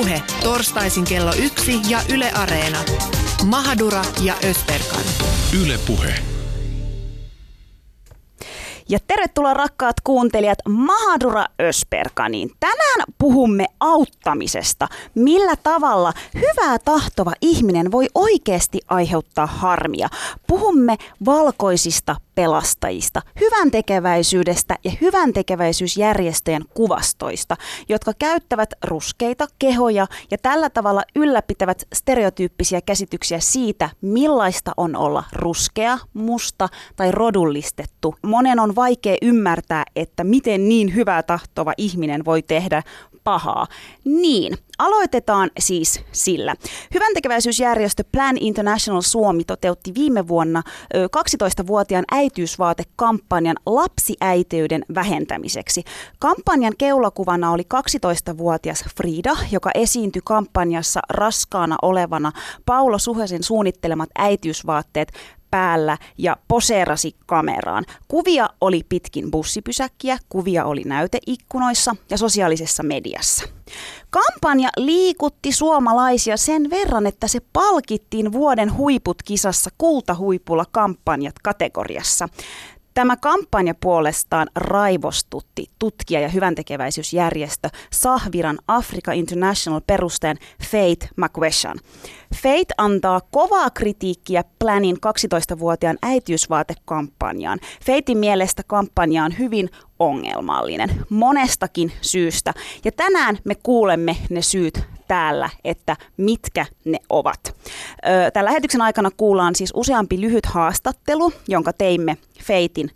Puhe, torstaisin kello yksi ja Yle Areena. Mahadura ja Ösberkan. Yle Puhe. Ja tervetuloa rakkaat kuuntelijat Mahadura Ösperkaniin. Tänään puhumme auttamisesta. Millä tavalla hyvää tahtova ihminen voi oikeasti aiheuttaa harmia. Puhumme valkoisista pelastajista, hyvän tekeväisyydestä ja hyvän tekeväisyysjärjestöjen kuvastoista, jotka käyttävät ruskeita kehoja ja tällä tavalla ylläpitävät stereotyyppisiä käsityksiä siitä, millaista on olla ruskea, musta tai rodullistettu. Monen on vaikea ymmärtää, että miten niin hyvää tahtova ihminen voi tehdä pahaa. Niin, aloitetaan siis sillä. Hyvän tekeväisyysjärjestö Plan International Suomi toteutti viime vuonna 12-vuotiaan äitiysvaatekampanjan lapsiäiteyden vähentämiseksi. Kampanjan keulakuvana oli 12-vuotias Frida, joka esiintyi kampanjassa raskaana olevana Paulo Suhosen suunnittelemat äitiysvaatteet päällä ja poseerasi kameraan. Kuvia oli pitkin bussipysäkkiä, kuvia oli näyteikkunoissa ja sosiaalisessa mediassa. Kampanja liikutti suomalaisia sen verran, että se palkittiin vuoden huiput kisassa kultahuipulla kampanjat kategoriassa. Tämä kampanja puolestaan raivostutti tutkija- ja hyväntekeväisyysjärjestö Sahviran Africa International perusteen Faith McWeshan. Faith antaa kovaa kritiikkiä Planin 12-vuotiaan äitiysvaatekampanjaan. Faithin mielestä kampanja on hyvin ongelmallinen monestakin syystä. Ja tänään me kuulemme ne syyt täällä, että mitkä ne ovat. Tämän lähetyksen aikana kuullaan siis useampi lyhyt haastattelu, jonka teimme Feitin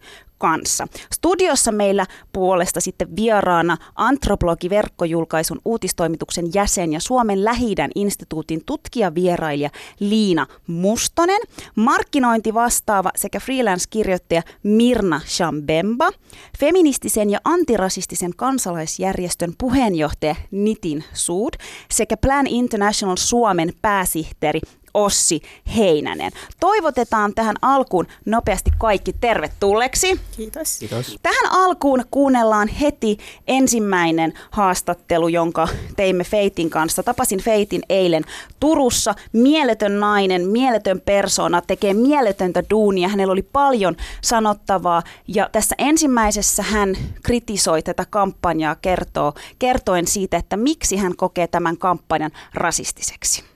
kanssa. Studiossa meillä puolesta sitten vieraana antropologi-verkkojulkaisun uutistoimituksen jäsen ja Suomen lähi instituutin tutkijavierailija Liina Mustonen, markkinointivastaava sekä freelance-kirjoittaja Mirna Shambemba, feministisen ja antirasistisen kansalaisjärjestön puheenjohtaja Nitin Suud sekä Plan International Suomen pääsihteeri Ossi Heinänen. Toivotetaan tähän alkuun nopeasti kaikki tervetulleeksi. Kiitos. Kiitos. Tähän alkuun kuunnellaan heti ensimmäinen haastattelu, jonka teimme Feitin kanssa. Tapasin Feitin eilen Turussa. Mieletön nainen, mieletön persona, tekee mieletöntä duunia. Hänellä oli paljon sanottavaa ja tässä ensimmäisessä hän kritisoi tätä kampanjaa kertoo, kertoen siitä, että miksi hän kokee tämän kampanjan rasistiseksi.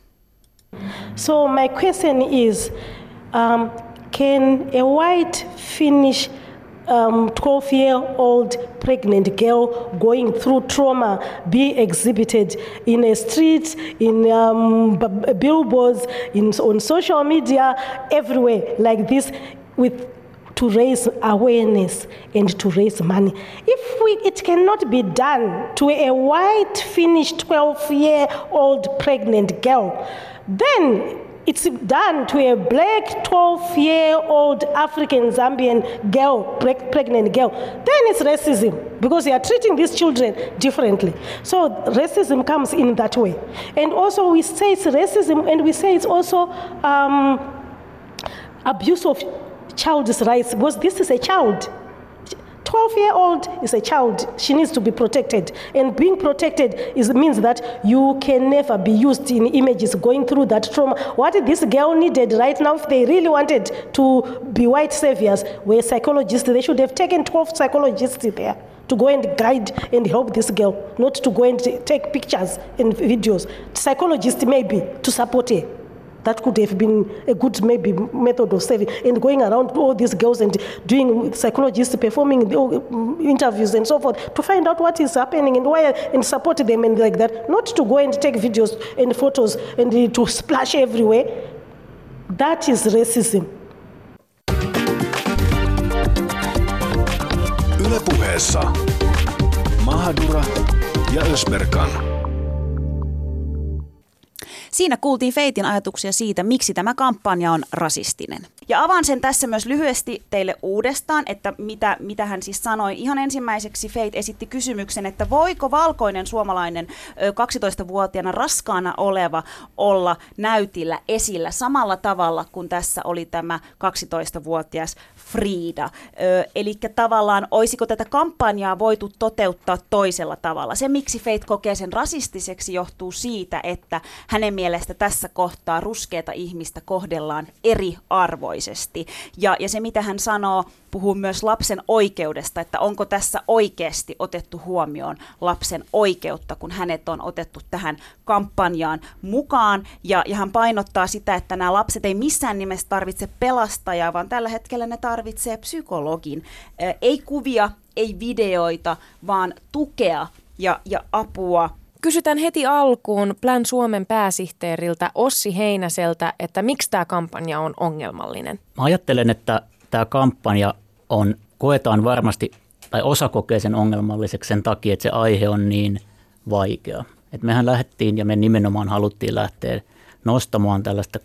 So my question is, um, can a white Finnish um, 12 year old pregnant girl going through trauma be exhibited in a street, in um, b- billboards, in, on social media, everywhere like this with to raise awareness and to raise money. If we, it cannot be done to a white Finnish 12 year old pregnant girl, then it's done to a black 12 year old African Zambian girl, pre- pregnant girl, then it's racism because you are treating these children differently. So racism comes in that way. And also, we say it's racism and we say it's also um, abuse of child's rights because this is a child. 12 year old is a child. She needs to be protected. And being protected is, means that you can never be used in images going through that trauma. What this girl needed right now, if they really wanted to be white saviors, were psychologists, they should have taken 12 psychologists there to go and guide and help this girl, not to go and take pictures and videos. Psychologists, maybe, to support her that could have been a good maybe method of saving and going around all these girls and doing psychologists performing uh, interviews and so forth to find out what is happening and why and support them and like that. Not to go and take videos and photos and uh, to splash everywhere. That is racism. Ylepuheessa. Mahadura ja. Siinä kuultiin Feitin ajatuksia siitä, miksi tämä kampanja on rasistinen. Ja avaan sen tässä myös lyhyesti teille uudestaan, että mitä, mitä hän siis sanoi. Ihan ensimmäiseksi Feit esitti kysymyksen, että voiko valkoinen suomalainen 12-vuotiaana raskaana oleva olla näytillä esillä samalla tavalla kuin tässä oli tämä 12-vuotias Frida. Eli tavallaan olisiko tätä kampanjaa voitu toteuttaa toisella tavalla. Se, miksi Feit kokee sen rasistiseksi, johtuu siitä, että hänen mielestä tässä kohtaa ruskeata ihmistä kohdellaan eriarvoisesti. Ja, ja se, mitä hän sanoo, puhuu myös lapsen oikeudesta, että onko tässä oikeasti otettu huomioon lapsen oikeutta, kun hänet on otettu tähän kampanjaan mukaan. Ja, ja hän painottaa sitä, että nämä lapset ei missään nimessä tarvitse pelastajaa, vaan tällä hetkellä ne tarvitsee psykologin. Ei kuvia, ei videoita, vaan tukea ja, ja apua Kysytään heti alkuun Plan Suomen pääsihteeriltä Ossi Heinäseltä, että miksi tämä kampanja on ongelmallinen? Mä ajattelen, että tämä kampanja on, koetaan varmasti, tai osa kokee sen ongelmalliseksi sen takia, että se aihe on niin vaikea. Et mehän lähdettiin ja me nimenomaan haluttiin lähteä nostamaan tällaista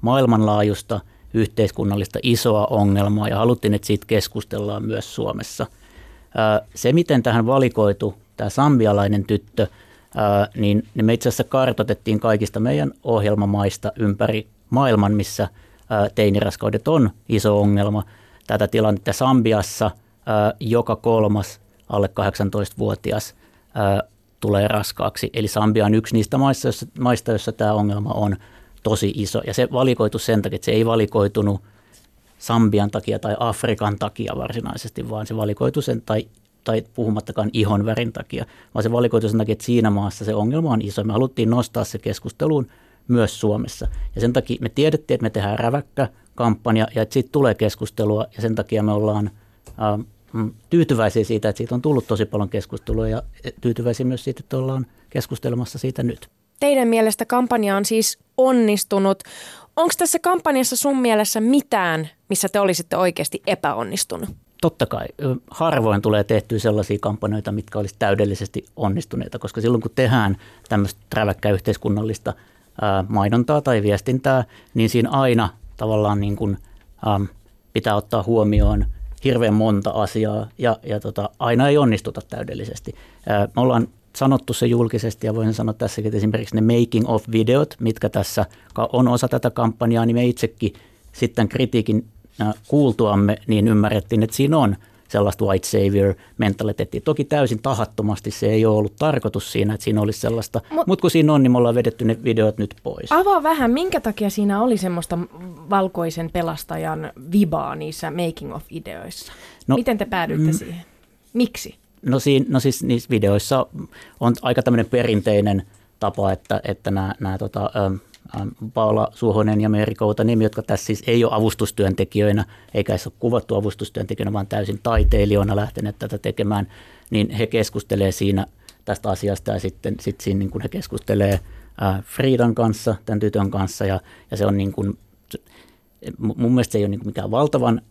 maailmanlaajuista yhteiskunnallista isoa ongelmaa ja haluttiin, että siitä keskustellaan myös Suomessa. Se, miten tähän valikoitu tämä sambialainen tyttö, niin me itse asiassa kartotettiin kaikista meidän ohjelmamaista ympäri maailman, missä teiniraskaudet on iso ongelma. Tätä tilannetta Sambiassa joka kolmas alle 18-vuotias tulee raskaaksi. Eli Sambia on yksi niistä maista, joissa, maista, joissa tämä ongelma on tosi iso. Ja se valikoitu sen takia, että se ei valikoitunut Sambian takia tai Afrikan takia varsinaisesti, vaan se valikoitu sen, tai, tai puhumattakaan ihon värin takia, vaan se valikoitu sen takia, että siinä maassa se ongelma on iso. Me haluttiin nostaa se keskusteluun myös Suomessa. Ja sen takia me tiedettiin, että me tehdään räväkkä kampanja ja että siitä tulee keskustelua ja sen takia me ollaan äh, tyytyväisiä siitä, että siitä on tullut tosi paljon keskustelua ja tyytyväisiä myös siitä, että ollaan keskustelemassa siitä nyt. Teidän mielestä kampanja on siis onnistunut. Onko tässä kampanjassa sun mielessä mitään, missä te olisitte oikeasti epäonnistunut? Totta kai. Harvoin tulee tehtyä sellaisia kampanjoita, mitkä olisi täydellisesti onnistuneita, koska silloin kun tehdään tämmöistä räväkkää yhteiskunnallista mainontaa tai viestintää, niin siinä aina tavallaan niin kuin, ähm, pitää ottaa huomioon hirveän monta asiaa ja, ja tota, aina ei onnistuta täydellisesti. Äh, me ollaan sanottu se julkisesti ja voin sanoa tässäkin, että esimerkiksi ne making of videot, mitkä tässä on osa tätä kampanjaa, niin me itsekin sitten kritiikin kuultuamme, niin ymmärrettiin, että siinä on sellaista white savior mentaliteettia. Toki täysin tahattomasti se ei ole ollut tarkoitus siinä, että siinä olisi sellaista, mutta mut kun siinä on, niin me ollaan vedetty ne videot nyt pois. Avaa vähän, minkä takia siinä oli semmoista valkoisen pelastajan vibaa niissä making of ideoissa? No, Miten te päädyitte mm, siihen? Miksi? No, siinä, no siis niissä videoissa on aika tämmöinen perinteinen tapa, että, että nämä, nämä tota, Paula Suhonen ja Meeri Koutanim, jotka tässä siis ei ole avustustyöntekijöinä, eikä edes ole kuvattu avustustyöntekijöinä, vaan täysin taiteilijoina lähteneet tätä tekemään, niin he keskustelee siinä tästä asiasta ja sitten sit siinä niin kuin he keskustelee äh, Friidan kanssa, tämän tytön kanssa ja, ja se on niin kuin, mun mielestä se ei ole niin mikään valtavan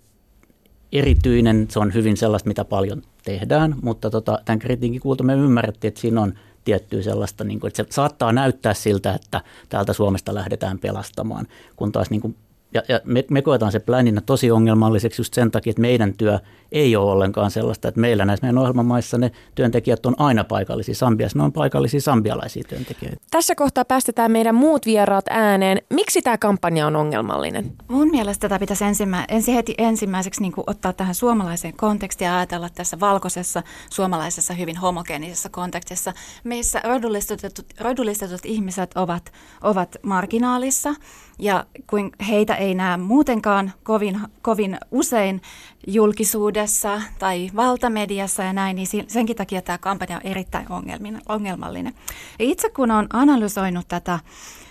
erityinen, se on hyvin sellaista, mitä paljon tehdään, mutta tota, tämän kritiikin kuulta me ymmärrettiin, että siinä on tiettyä sellaista, niin kuin, että se saattaa näyttää siltä, että täältä Suomesta lähdetään pelastamaan, kun taas niin kuin ja, ja me, me koetaan se pläninä tosi ongelmalliseksi just sen takia, että meidän työ ei ole ollenkaan sellaista, että meillä näissä meidän ohjelmamaissa ne työntekijät on aina paikallisia. Sambiassa ne on paikallisia sambialaisia työntekijöitä. Tässä kohtaa päästetään meidän muut vieraat ääneen. Miksi tämä kampanja on ongelmallinen? Mun mielestä tätä pitäisi ensimmä, ensi heti ensimmäiseksi niin ottaa tähän suomalaiseen kontekstiin ja ajatella tässä valkoisessa, suomalaisessa, hyvin homogeenisessa kontekstissa, missä rodullistetut, rodullistetut ihmiset ovat, ovat marginaalissa ja kuin heitä ei näe muutenkaan kovin, kovin usein julkisuudessa tai valtamediassa ja näin, niin senkin takia tämä kampanja on erittäin ongelmallinen. Ja itse kun olen analysoinut tätä,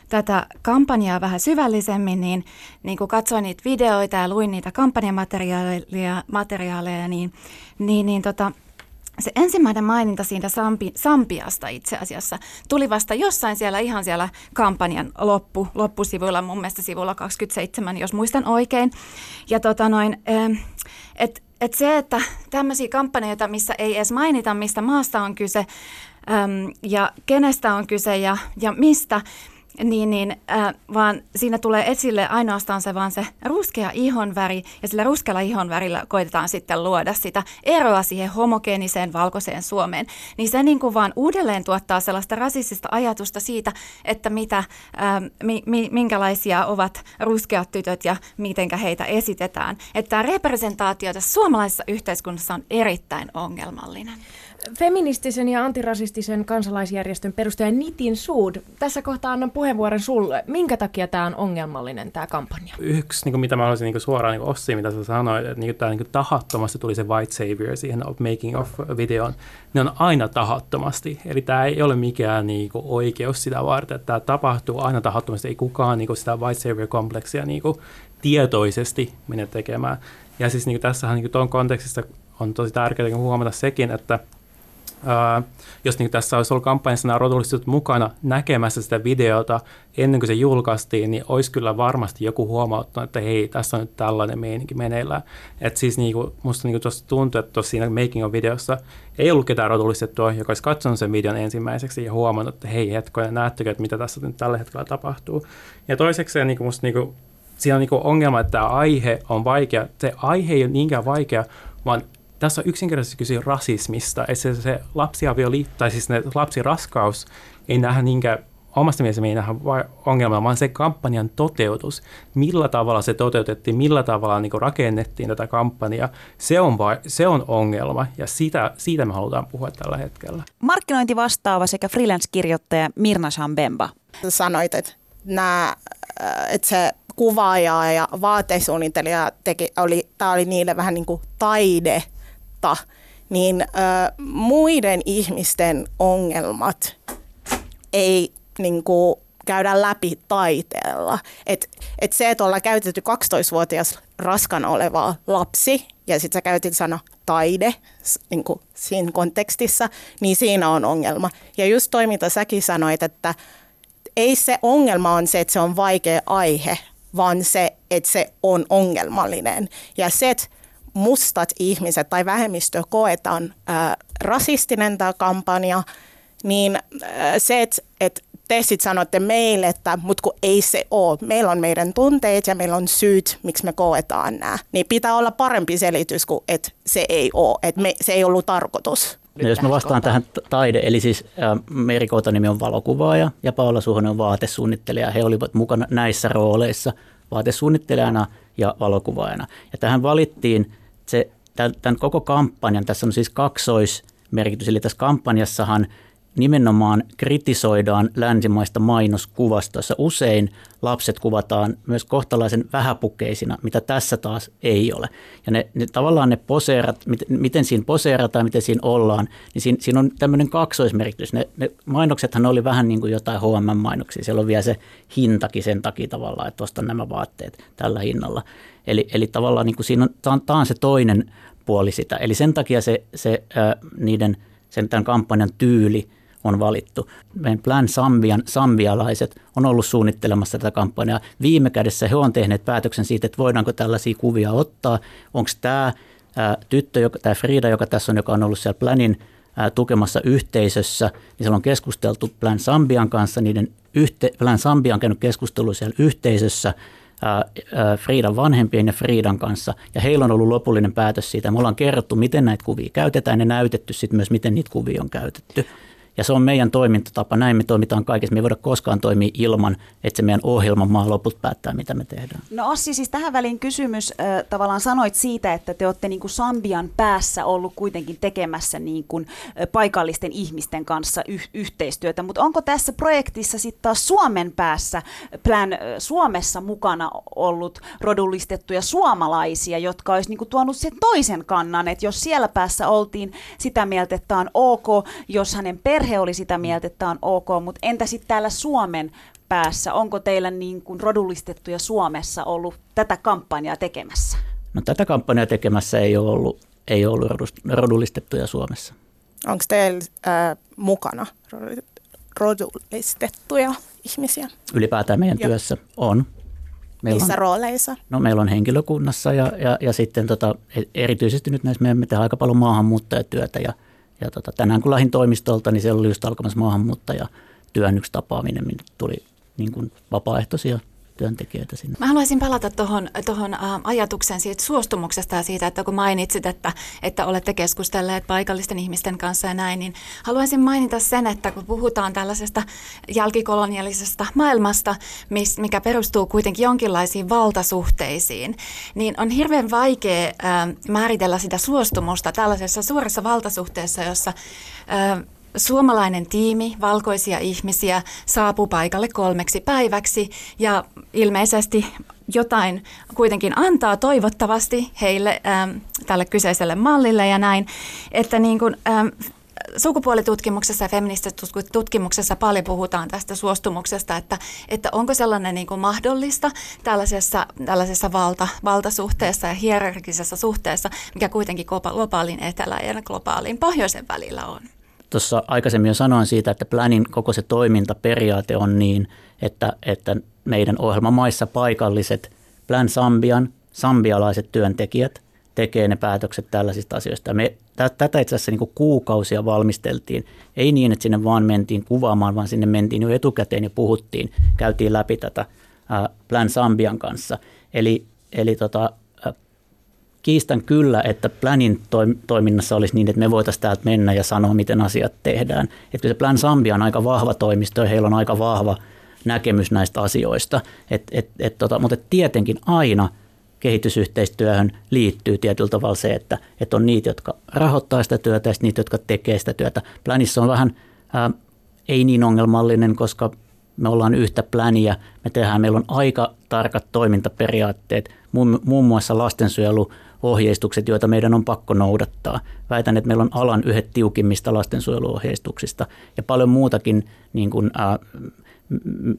tätä kampanjaa vähän syvällisemmin, niin, niin kun katsoin niitä videoita ja luin niitä kampanjamateriaaleja, materiaaleja, niin, niin, niin tota, se ensimmäinen maininta siitä Sampi, Sampiasta itse asiassa tuli vasta jossain siellä ihan siellä kampanjan loppu, loppusivuilla, mun mielestä sivulla 27, jos muistan oikein. Ja tota noin, et, et se, että tämmöisiä kampanjoita, missä ei edes mainita, mistä maasta on kyse äm, ja kenestä on kyse ja, ja mistä, niin, niin äh, vaan siinä tulee esille ainoastaan se vaan se ruskea ihonväri, ja sillä ruskealla ihonvärillä koitetaan sitten luoda sitä eroa siihen homogeeniseen valkoiseen Suomeen. Niin se niin kuin vaan uudelleen tuottaa sellaista rasistista ajatusta siitä, että mitä, äh, mi, mi, minkälaisia ovat ruskeat tytöt ja miten heitä esitetään. Että tämä representaatio tässä suomalaisessa yhteiskunnassa on erittäin ongelmallinen. Feministisen ja antirasistisen kansalaisjärjestön perustaja Nitin Suud. Tässä kohtaa annan puheenvuoron sulle. Minkä takia tämä on ongelmallinen, tämä kampanja? Yksi, niin kuin mitä mä haluaisin niin kuin suoraan niin Ossi, mitä sä sanoit, että niin tämä niin kuin tahattomasti tuli se white savior siihen making of videoon. Ne on aina tahattomasti. Eli tämä ei ole mikään niin kuin oikeus sitä varten, että tämä tapahtuu aina tahattomasti. Ei kukaan niin kuin sitä white savior-kompleksia niin kuin tietoisesti mene tekemään. Ja siis niin kuin tässähän niin kuin tuon kontekstissa on tosi tärkeää huomata sekin, että Uh, jos niin tässä olisi ollut kampanjassa nämä rodulliset mukana näkemässä sitä videota ennen kuin se julkaistiin, niin olisi kyllä varmasti joku huomauttanut, että hei, tässä on nyt tällainen meininki meneillään. Että siis niin kuin, musta niin tuossa tuntuu, että tuossa siinä making of videossa ei ollut ketään rodullistettua, joka olisi katsonut sen videon ensimmäiseksi ja huomannut, että hei hetkoja, näettekö, että mitä tässä nyt tällä hetkellä tapahtuu. Ja toiseksi niin musta niin kuin, siinä on niin kuin ongelma, että tämä aihe on vaikea. Se aihe ei ole niinkään vaikea, vaan tässä on yksinkertaisesti kyse rasismista, että se, se lapsiavioliitto, tai siis ne lapsiraskaus ei nähdä niinkään omasta mielestä ei nähdä ongelmaa, vaan se kampanjan toteutus, millä tavalla se toteutettiin, millä tavalla niin rakennettiin tätä kampanjaa, se on, vai, se on ongelma ja sitä, siitä me halutaan puhua tällä hetkellä. Markkinointivastaava sekä freelance-kirjoittaja Mirna Shambemba. Sanoit, että, nämä, äh, että se kuvaaja ja vaatesuunnittelija teki, oli, tämä oli niille vähän niin kuin taide – kautta, niin ö, muiden ihmisten ongelmat ei niin kuin, käydä läpi taiteella. Et, et se, että ollaan käytetty 12-vuotias raskan oleva lapsi, ja sitten sä käytit sana taide niin kuin siinä kontekstissa, niin siinä on ongelma. Ja just toi, mitä säkin sanoit, että ei se ongelma on se, että se on vaikea aihe, vaan se, että se on ongelmallinen. Ja se, että mustat ihmiset tai vähemmistö koetaan rasistinen tämä kampanja, niin se, että et te sitten sanotte meille, että mut kun ei se ole, meillä on meidän tunteet ja meillä on syyt, miksi me koetaan nämä, niin pitää olla parempi selitys kuin, että se ei ole, että me, se ei ollut tarkoitus. No jos mä vastaan tähän taide, eli siis äh, Meri nimi on valokuvaaja ja Paula Suhonen on vaatesuunnittelija. He olivat mukana näissä rooleissa vaatesuunnittelijana ja valokuvaajana. Ja tähän valittiin se, tämän koko kampanjan, tässä on siis kaksoismerkitys, eli tässä kampanjassahan nimenomaan kritisoidaan länsimaista mainoskuvastossa. Usein lapset kuvataan myös kohtalaisen vähäpukeisina, mitä tässä taas ei ole. Ja ne, ne tavallaan ne poseerat, miten, miten siinä poseerataan, miten siinä ollaan, niin siinä, siinä on tämmöinen kaksoismerkitys. Ne, ne mainoksethan oli vähän niin kuin jotain H&M-mainoksia. Siellä on vielä se hintakin sen takia tavallaan, että ostan nämä vaatteet tällä hinnalla. Eli, eli tavallaan niin kuin siinä on, tämä on se toinen puoli sitä. Eli sen takia se, se ää, niiden, sen tämän kampanjan tyyli on valittu. Meidän Plan Sambian, sambialaiset on ollut suunnittelemassa tätä kampanjaa. Viime kädessä he on tehneet päätöksen siitä, että voidaanko tällaisia kuvia ottaa. Onko tämä tyttö, tämä Frida, joka tässä on, joka on ollut siellä Planin tukemassa yhteisössä, niin siellä on keskusteltu Plan Sambian kanssa, niiden yhte, Plan Sambia on käynyt keskustelua siellä yhteisössä – Friidan vanhempien ja Friidan kanssa, ja heillä on ollut lopullinen päätös siitä. Me ollaan kerrottu, miten näitä kuvia käytetään, ja näytetty sitten myös, miten niitä kuvia on käytetty. Ja se on meidän toimintatapa. Näin me toimitaan kaikessa. Me ei voida koskaan toimia ilman, että se meidän ohjelman maa loput päättää, mitä me tehdään. No Ossi, siis tähän väliin kysymys. Äh, tavallaan sanoit siitä, että te olette niin kuin Sambian päässä ollut kuitenkin tekemässä niin kuin, paikallisten ihmisten kanssa yh- yhteistyötä. Mutta onko tässä projektissa sitten taas Suomen päässä, Plan Suomessa mukana ollut rodullistettuja suomalaisia, jotka olisi niin kuin tuonut sen toisen kannan, että jos siellä päässä oltiin sitä mieltä, että tämä on ok, jos hänen perhe perhe oli sitä mieltä, että tämä on ok, mutta entä sitten täällä Suomen päässä, onko teillä niin kuin rodullistettuja Suomessa ollut tätä kampanjaa tekemässä? No tätä kampanjaa tekemässä ei ole ollut, ei ole ollut rodullistettuja Suomessa. Onko teillä äh, mukana rodullistettuja ihmisiä? Ylipäätään meidän Joo. työssä on. Meillä Missä on, rooleissa? No meillä on henkilökunnassa ja, ja, ja sitten tota, e- erityisesti nyt näissä me tehdään aika paljon maahanmuuttajatyötä ja ja tota, tänään kun lähdin toimistolta, niin siellä oli just alkamassa maahanmuuttaja työn yksi tapaaminen, minne tuli niin kuin vapaaehtoisia työntekijöitä sinne. Mä haluaisin palata tuohon tohon, ajatukseen siitä suostumuksesta ja siitä, että kun mainitsit, että, että olette keskustelleet paikallisten ihmisten kanssa ja näin, niin haluaisin mainita sen, että kun puhutaan tällaisesta jälkikolonialisesta maailmasta, mis, mikä perustuu kuitenkin jonkinlaisiin valtasuhteisiin, niin on hirveän vaikea määritellä sitä suostumusta tällaisessa suuressa valtasuhteessa, jossa Suomalainen tiimi, valkoisia ihmisiä, saapuu paikalle kolmeksi päiväksi ja ilmeisesti jotain kuitenkin antaa toivottavasti heille ähm, tälle kyseiselle mallille ja näin, että niin kuin, ähm, sukupuolitutkimuksessa ja feministisessä tutkimuksessa paljon puhutaan tästä suostumuksesta, että, että onko sellainen niin kuin mahdollista tällaisessa, tällaisessa valta, valtasuhteessa ja hierarkisessa suhteessa, mikä kuitenkin globaalin etelän ja globaalin pohjoisen välillä on. Tuossa aikaisemmin jo sanoin siitä, että Planin koko se toimintaperiaate on niin, että, että meidän ohjelmamaissa paikalliset Plan Sambian, sambialaiset työntekijät tekee ne päätökset tällaisista asioista. Me tätä itse asiassa niin kuukausia valmisteltiin. Ei niin, että sinne vaan mentiin kuvaamaan, vaan sinne mentiin jo etukäteen ja puhuttiin, käytiin läpi tätä Plan Sambian kanssa. Eli, eli tota, kiistän kyllä, että Planin toiminnassa olisi niin, että me voitaisiin täältä mennä ja sanoa, miten asiat tehdään. Että se Plan Zambia on aika vahva toimisto ja heillä on aika vahva näkemys näistä asioista. Et, et, et, tota, mutta tietenkin aina kehitysyhteistyöhön liittyy tietyllä tavalla se, että, että on niitä, jotka rahoittaa sitä työtä ja niitä, jotka tekee sitä työtä. Planissa on vähän ää, ei niin ongelmallinen, koska me ollaan yhtä pläniä, me tehdään, meillä on aika tarkat toimintaperiaatteet, muun, muun muassa lastensuojelu ohjeistukset, joita meidän on pakko noudattaa. Väitän, että meillä on alan yhdet tiukimmista lastensuojeluohjeistuksista ja paljon muutakin, niin kuin, äh,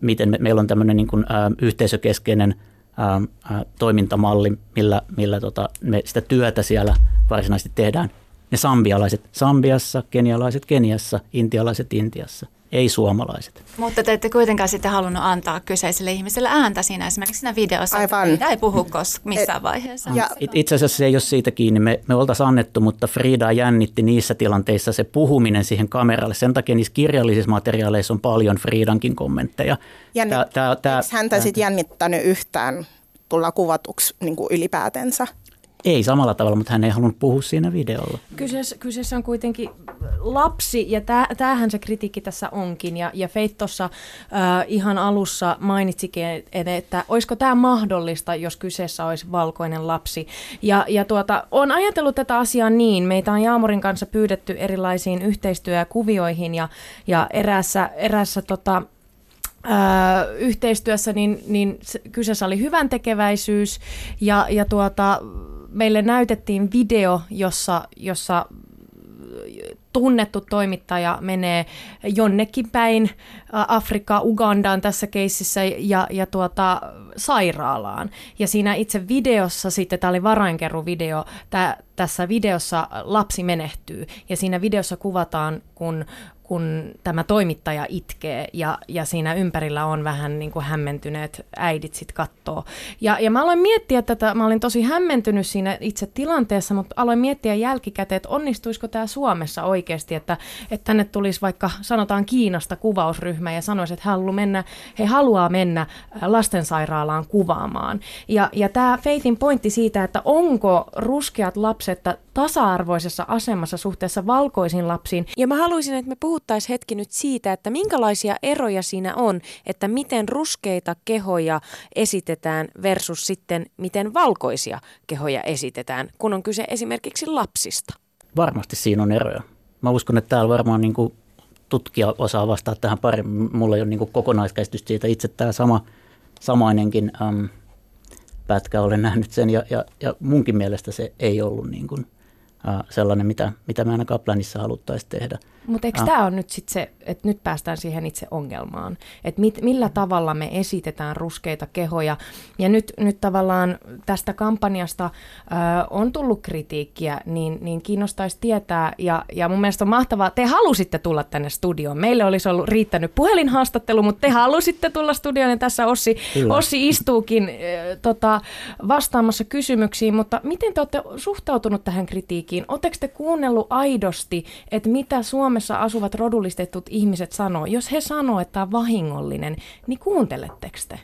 miten me, meillä on tämmöinen niin kuin, äh, yhteisökeskeinen äh, toimintamalli, millä, millä tota, me sitä työtä siellä varsinaisesti tehdään. Ne sambialaiset Sambiassa, kenialaiset Keniassa, intialaiset Intiassa – ei suomalaiset. Mutta te ette kuitenkaan sitten halunnut antaa kyseiselle ihmiselle ääntä siinä esimerkiksi siinä videossa. Aivan. Mitä ei puhu kos missään vaiheessa. Ja, itse asiassa se ei ole siitä kiinni. Me, me oltaisiin annettu, mutta Frida jännitti niissä tilanteissa se puhuminen siihen kameralle. Sen takia niissä kirjallisissa materiaaleissa on paljon Fridankin kommentteja. Jännit, tää, tää, tää, häntä sitten jännittänyt yhtään tulla kuvatuksi niin kuin ylipäätensä? Ei samalla tavalla, mutta hän ei halunnut puhua siinä videolla. Kyseessä, kyseessä on kuitenkin lapsi, ja tämähän se kritiikki tässä onkin. Ja, ja Feit tuossa äh, ihan alussa mainitsikin, että olisiko tämä mahdollista, jos kyseessä olisi valkoinen lapsi. Ja, ja tuota, on ajatellut tätä asiaa niin. Meitä on Jaamorin kanssa pyydetty erilaisiin yhteistyökuvioihin, ja, ja eräässä, eräässä tota, Öö, yhteistyössä, niin, niin kyseessä oli hyvän tekeväisyys ja, ja tuota, meille näytettiin video, jossa, jossa tunnettu toimittaja menee jonnekin päin Afrikkaa, Ugandaan tässä keississä ja, ja tuota, sairaalaan. Ja siinä itse videossa sitten, tämä oli varainkerruvideo, tää, tässä videossa lapsi menehtyy ja siinä videossa kuvataan, kun kun tämä toimittaja itkee ja, ja siinä ympärillä on vähän niin kuin hämmentyneet äidit sitten kattoo. Ja, ja mä aloin miettiä tätä, mä olin tosi hämmentynyt siinä itse tilanteessa, mutta aloin miettiä jälkikäteen, että onnistuisiko tämä Suomessa oikeasti, että, että tänne tulisi vaikka sanotaan Kiinasta kuvausryhmä ja sanoisi, että he haluaa mennä, he haluaa mennä lastensairaalaan kuvaamaan. Ja, ja tämä Faithin pointti siitä, että onko ruskeat lapset tasa-arvoisessa asemassa suhteessa valkoisiin lapsiin. Ja mä haluaisin, että me puhuttaisiin hetki nyt siitä, että minkälaisia eroja siinä on, että miten ruskeita kehoja esitetään versus sitten miten valkoisia kehoja esitetään, kun on kyse esimerkiksi lapsista. Varmasti siinä on eroja. Mä uskon, että täällä varmaan niin kuin tutkija osaa vastata tähän paremmin. Mulla ei ole niin kokonaiskäsitys siitä. Itse tämä sama, samainenkin äm, pätkä olen nähnyt sen ja, ja, ja munkin mielestä se ei ollut niin kuin – sellainen, mitä, mitä me ainakaan planissa haluttaisiin tehdä. Mutta eikö tämä ole nyt sitten se, että nyt päästään siihen itse ongelmaan, että mit, millä tavalla me esitetään ruskeita kehoja. Ja nyt, nyt tavallaan tästä kampanjasta äh, on tullut kritiikkiä, niin, niin kiinnostaisi tietää, ja, ja mun mielestä on mahtavaa, te halusitte tulla tänne studioon. Meille olisi ollut riittänyt puhelinhaastattelu, mutta te halusitte tulla studioon, ja tässä Ossi, Ossi istuukin äh, tota, vastaamassa kysymyksiin, mutta miten te olette suhtautunut tähän kritiikkiin? Kritiikkiin. Oletteko te kuunnellut aidosti, että mitä Suomessa asuvat rodullistetut ihmiset sanoo? Jos he sanoo, että tämä on vahingollinen, niin kuunteletteko te?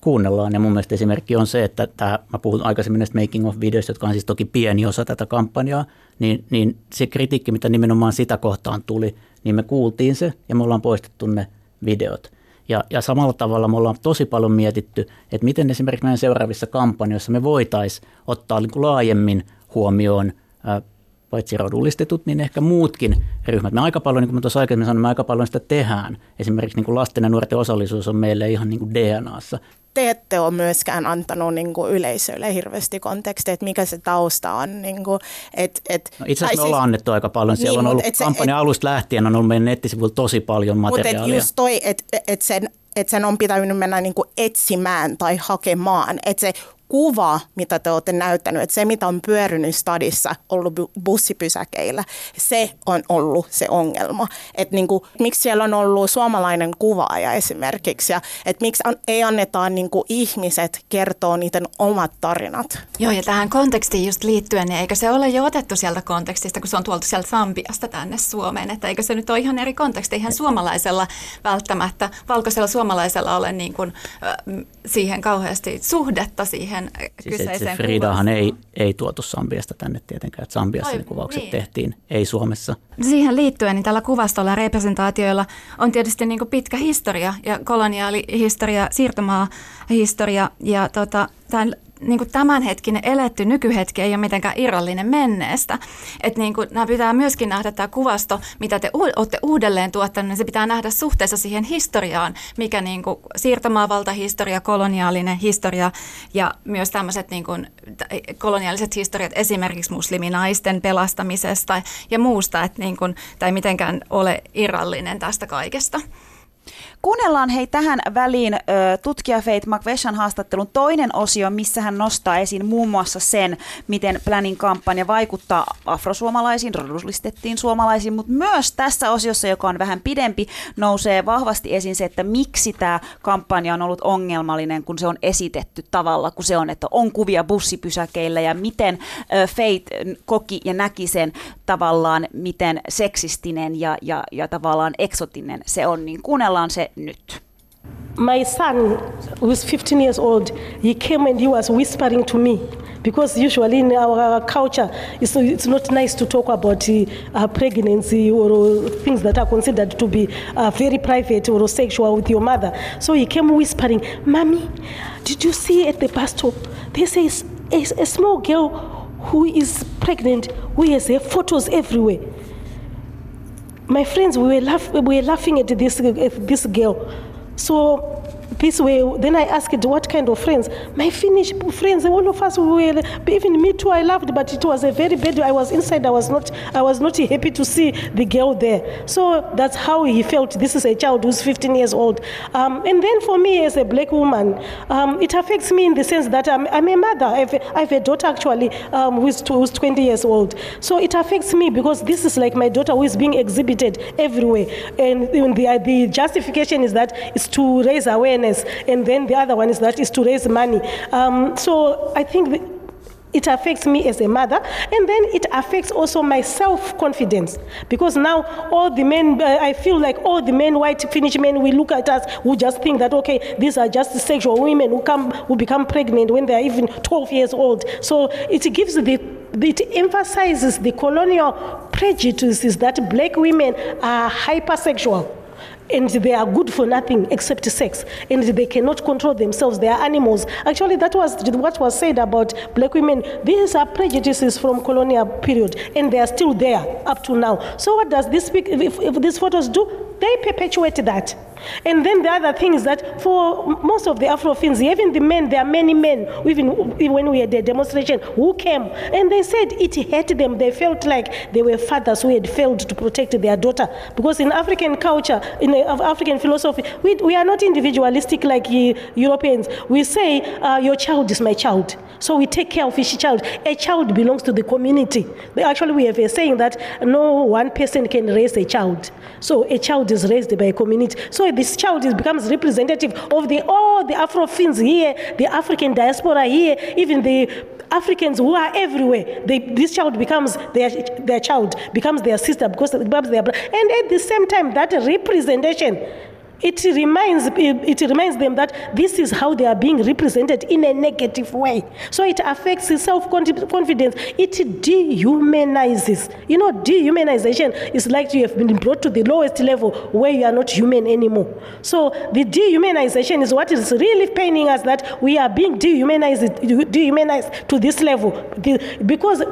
kuunnellaan. Ja mun mielestä esimerkki on se, että tämä, mä puhun aikaisemmin näistä making of videoista, jotka on siis toki pieni osa tätä kampanjaa, niin, niin se kritiikki, mitä nimenomaan sitä kohtaan tuli, niin me kuultiin se ja me ollaan poistettu ne videot. Ja, ja samalla tavalla me ollaan tosi paljon mietitty, että miten esimerkiksi meidän seuraavissa kampanjoissa me voitaisiin ottaa niin kuin laajemmin huomioon paitsi rodullistetut, niin ehkä muutkin ryhmät. Me aika paljon, niin kuin mä tuossa aikaisemmin sanoin, me aika paljon sitä tehdään. Esimerkiksi niin kuin lasten ja nuorten osallisuus on meille ihan niin kuin DNAssa te ette ole myöskään antanut niin kuin yleisölle hirveästi kontekstia, että mikä se tausta on. Niin kuin, et, et, no itse asiassa me siis, ollaan annettu aika paljon. Siellä niin, on ollut kampanja alusta lähtien, on ollut meidän nettisivuilla tosi paljon materiaalia. Mutta just toi, että et sen, et sen on pitänyt mennä niin kuin etsimään tai hakemaan. Että se kuva, mitä te olette näyttänyt, että se mitä on pyörinyt stadissa, ollut bussipysäkeillä, se on ollut se ongelma. Että niin kuin, miksi siellä on ollut suomalainen kuvaaja esimerkiksi ja että miksi ei anneta niin kuin ihmiset kertoa niiden omat tarinat. Joo ja tähän kontekstiin just liittyen, niin eikö se ole jo otettu sieltä kontekstista, kun se on tuoltu sieltä Sambiasta tänne Suomeen, että eikö se nyt ole ihan eri konteksti, ihan suomalaisella välttämättä, valkoisella suomalaisella ole niin kuin, siihen kauheasti suhdetta siihen siihen siis kyseiseen Fridahan ei, ei tuotu Sambiasta tänne tietenkään, että Sambiassa Oi, ne kuvaukset niin. tehtiin, ei Suomessa. Siihen liittyen niin tällä kuvastolla ja representaatioilla on tietysti niin kuin pitkä historia ja koloniaalihistoria, siirtomaahistoria ja tota, tämän niin kuin tämänhetkinen eletty nykyhetki ei ole mitenkään irrallinen menneestä. Että niin kuin, nämä pitää myöskin nähdä tämä kuvasto, mitä te olette uudelleen tuottanut, niin se pitää nähdä suhteessa siihen historiaan, mikä niin kuin siirtomaavaltahistoria, koloniaalinen historia ja myös tämmöiset niin kuin koloniaaliset historiat esimerkiksi musliminaisten pelastamisesta ja muusta, että niin kuin, tai mitenkään ole irrallinen tästä kaikesta. Kuunnellaan hei tähän väliin ö, tutkija Faith McVeshan haastattelun toinen osio, missä hän nostaa esiin muun muassa sen, miten Planning kampanja vaikuttaa afrosuomalaisiin, rodullistettiin suomalaisiin, mutta myös tässä osiossa, joka on vähän pidempi, nousee vahvasti esiin se, että miksi tämä kampanja on ollut ongelmallinen, kun se on esitetty tavalla, kun se on, että on kuvia bussipysäkeillä ja miten ö, Faith koki ja näki sen tavallaan, miten seksistinen ja, ja, ja tavallaan eksotinen se on, niin kuunnellaan se nyt. My son, who's 15 years old, he came and he was whispering to me because usually in our culture it's, it's not nice to talk about uh, pregnancy or things that are considered to be uh, very private or sexual with your mother. So he came whispering, Mommy, did you see at the bus stop? There's a, a, a small girl who is pregnant who has her photos everywhere my friends, we were, laugh, we were laughing at this, at this girl. So this way. Then I asked, what kind of friends? My Finnish friends, all of us, were, even me too, I loved, but it was a very bad, I was inside, I was not, I was not happy to see the girl there. So that's how he felt. This is a child who's 15 years old. Um, and then for me as a black woman, um, it affects me in the sense that I'm, I'm a mother. I have, I have a daughter actually um, who's, who's 20 years old. So it affects me because this is like my daughter who is being exhibited everywhere. And the, the justification is that it's to raise awareness awareness, and then the other one is that is to raise money. Um, so I think. it affects me as a mother, and then it affects also my self confidence because now all the men, uh, I feel like all the men, white Finnish men, we look at us who just think that okay, these are just sexual women who come who become pregnant when they are even 12 years old. So it gives the it emphasizes the colonial prejudices that black women are hypersexual and they are good for nothing except sex and they cannot control themselves they are animals. Actually that was what was said about black women. These are prejudices from colonial period and they are still there up to now. So what does this if, if these photos do? They perpetuate that. And then the other thing is that for most of the Afro-Finns, even the men, there are many men, even when we had a demonstration, who came and they said it hurt them. They felt like they were fathers who had failed to protect their daughter. Because in African culture, in African philosophy, we, we are not individualistic like Europeans. We say, uh, your child is my child. So we take care of each child. A child belongs to the community. Actually, we have a saying that no one person can raise a child. So a child is raised by a community. So this child is, becomes representative of the all the Afro-Finns here, the African diaspora here, even the Africans who are everywhere, they, this child becomes their, their child, becomes their sister, because becomes their brother. And at the same time, that representation it reminds, it reminds them that this is how they are being represented in a negative way. So it affects self confidence. It dehumanizes. You know, dehumanization is like you have been brought to the lowest level where you are not human anymore. So the dehumanization is what is really paining us that we are being dehumanized, dehumanized to this level. Because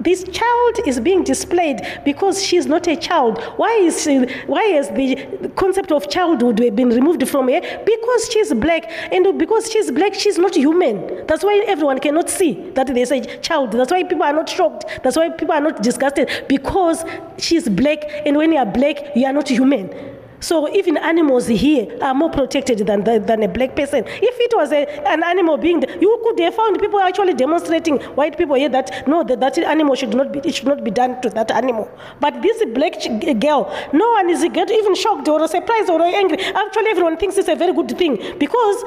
this child is being displayed because she's not a child. Why is she, why has the concept of childhood been removed from her? Because she's black, and because she's black, she's not human. That's why everyone cannot see that there's a child. That's why people are not shocked. That's why people are not disgusted because she's black, and when you are black, you are not human. So even animals here are more protected than, the, than a black person. If it was a, an animal being, you could have found people actually demonstrating white people here that no, that, that animal should not be, it should not be done to that animal. But this black girl, no one is even shocked or surprised or angry. Actually, everyone thinks it's a very good thing because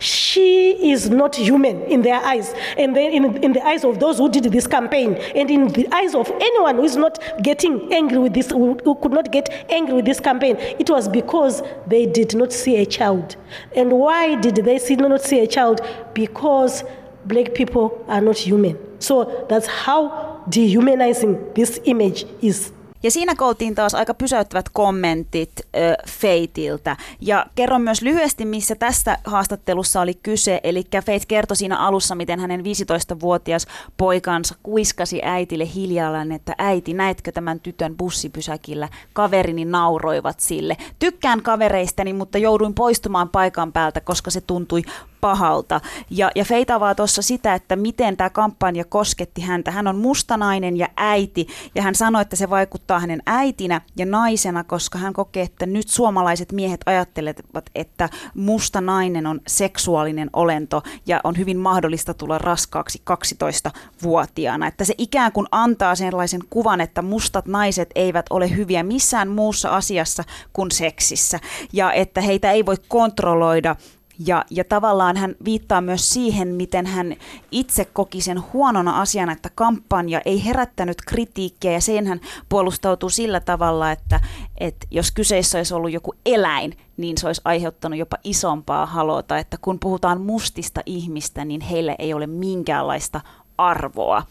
she is not human in their eyes. And then in, in the eyes of those who did this campaign and in the eyes of anyone who is not getting angry with this who, who could not get angry with this campaign it was because they did not see a child. And why did they see, not see a child? Because black people are not human. So that's how dehumanizing this image is Ja siinä koultiin taas aika pysäyttävät kommentit äh, Feitiltä. Ja kerron myös lyhyesti, missä tässä haastattelussa oli kyse. Eli Feit kertoi siinä alussa, miten hänen 15-vuotias poikansa kuiskasi äitille hiljallaan, että äiti, näetkö tämän tytön bussipysäkillä? Kaverini nauroivat sille. Tykkään kavereistani, mutta jouduin poistumaan paikan päältä, koska se tuntui pahalta. Ja, ja Feita avaa tuossa sitä, että miten tämä kampanja kosketti häntä. Hän on mustanainen ja äiti, ja hän sanoi, että se vaikuttaa hänen äitinä ja naisena, koska hän kokee, että nyt suomalaiset miehet ajattelevat, että musta nainen on seksuaalinen olento ja on hyvin mahdollista tulla raskaaksi 12-vuotiaana. Että se ikään kuin antaa sellaisen kuvan, että mustat naiset eivät ole hyviä missään muussa asiassa kuin seksissä ja että heitä ei voi kontrolloida ja, ja tavallaan hän viittaa myös siihen, miten hän itse koki sen huonona asiana, että kampanja ei herättänyt kritiikkiä ja sen hän puolustautuu sillä tavalla, että, että jos kyseessä olisi ollut joku eläin, niin se olisi aiheuttanut jopa isompaa halota, että kun puhutaan mustista ihmistä, niin heille ei ole minkäänlaista arvoa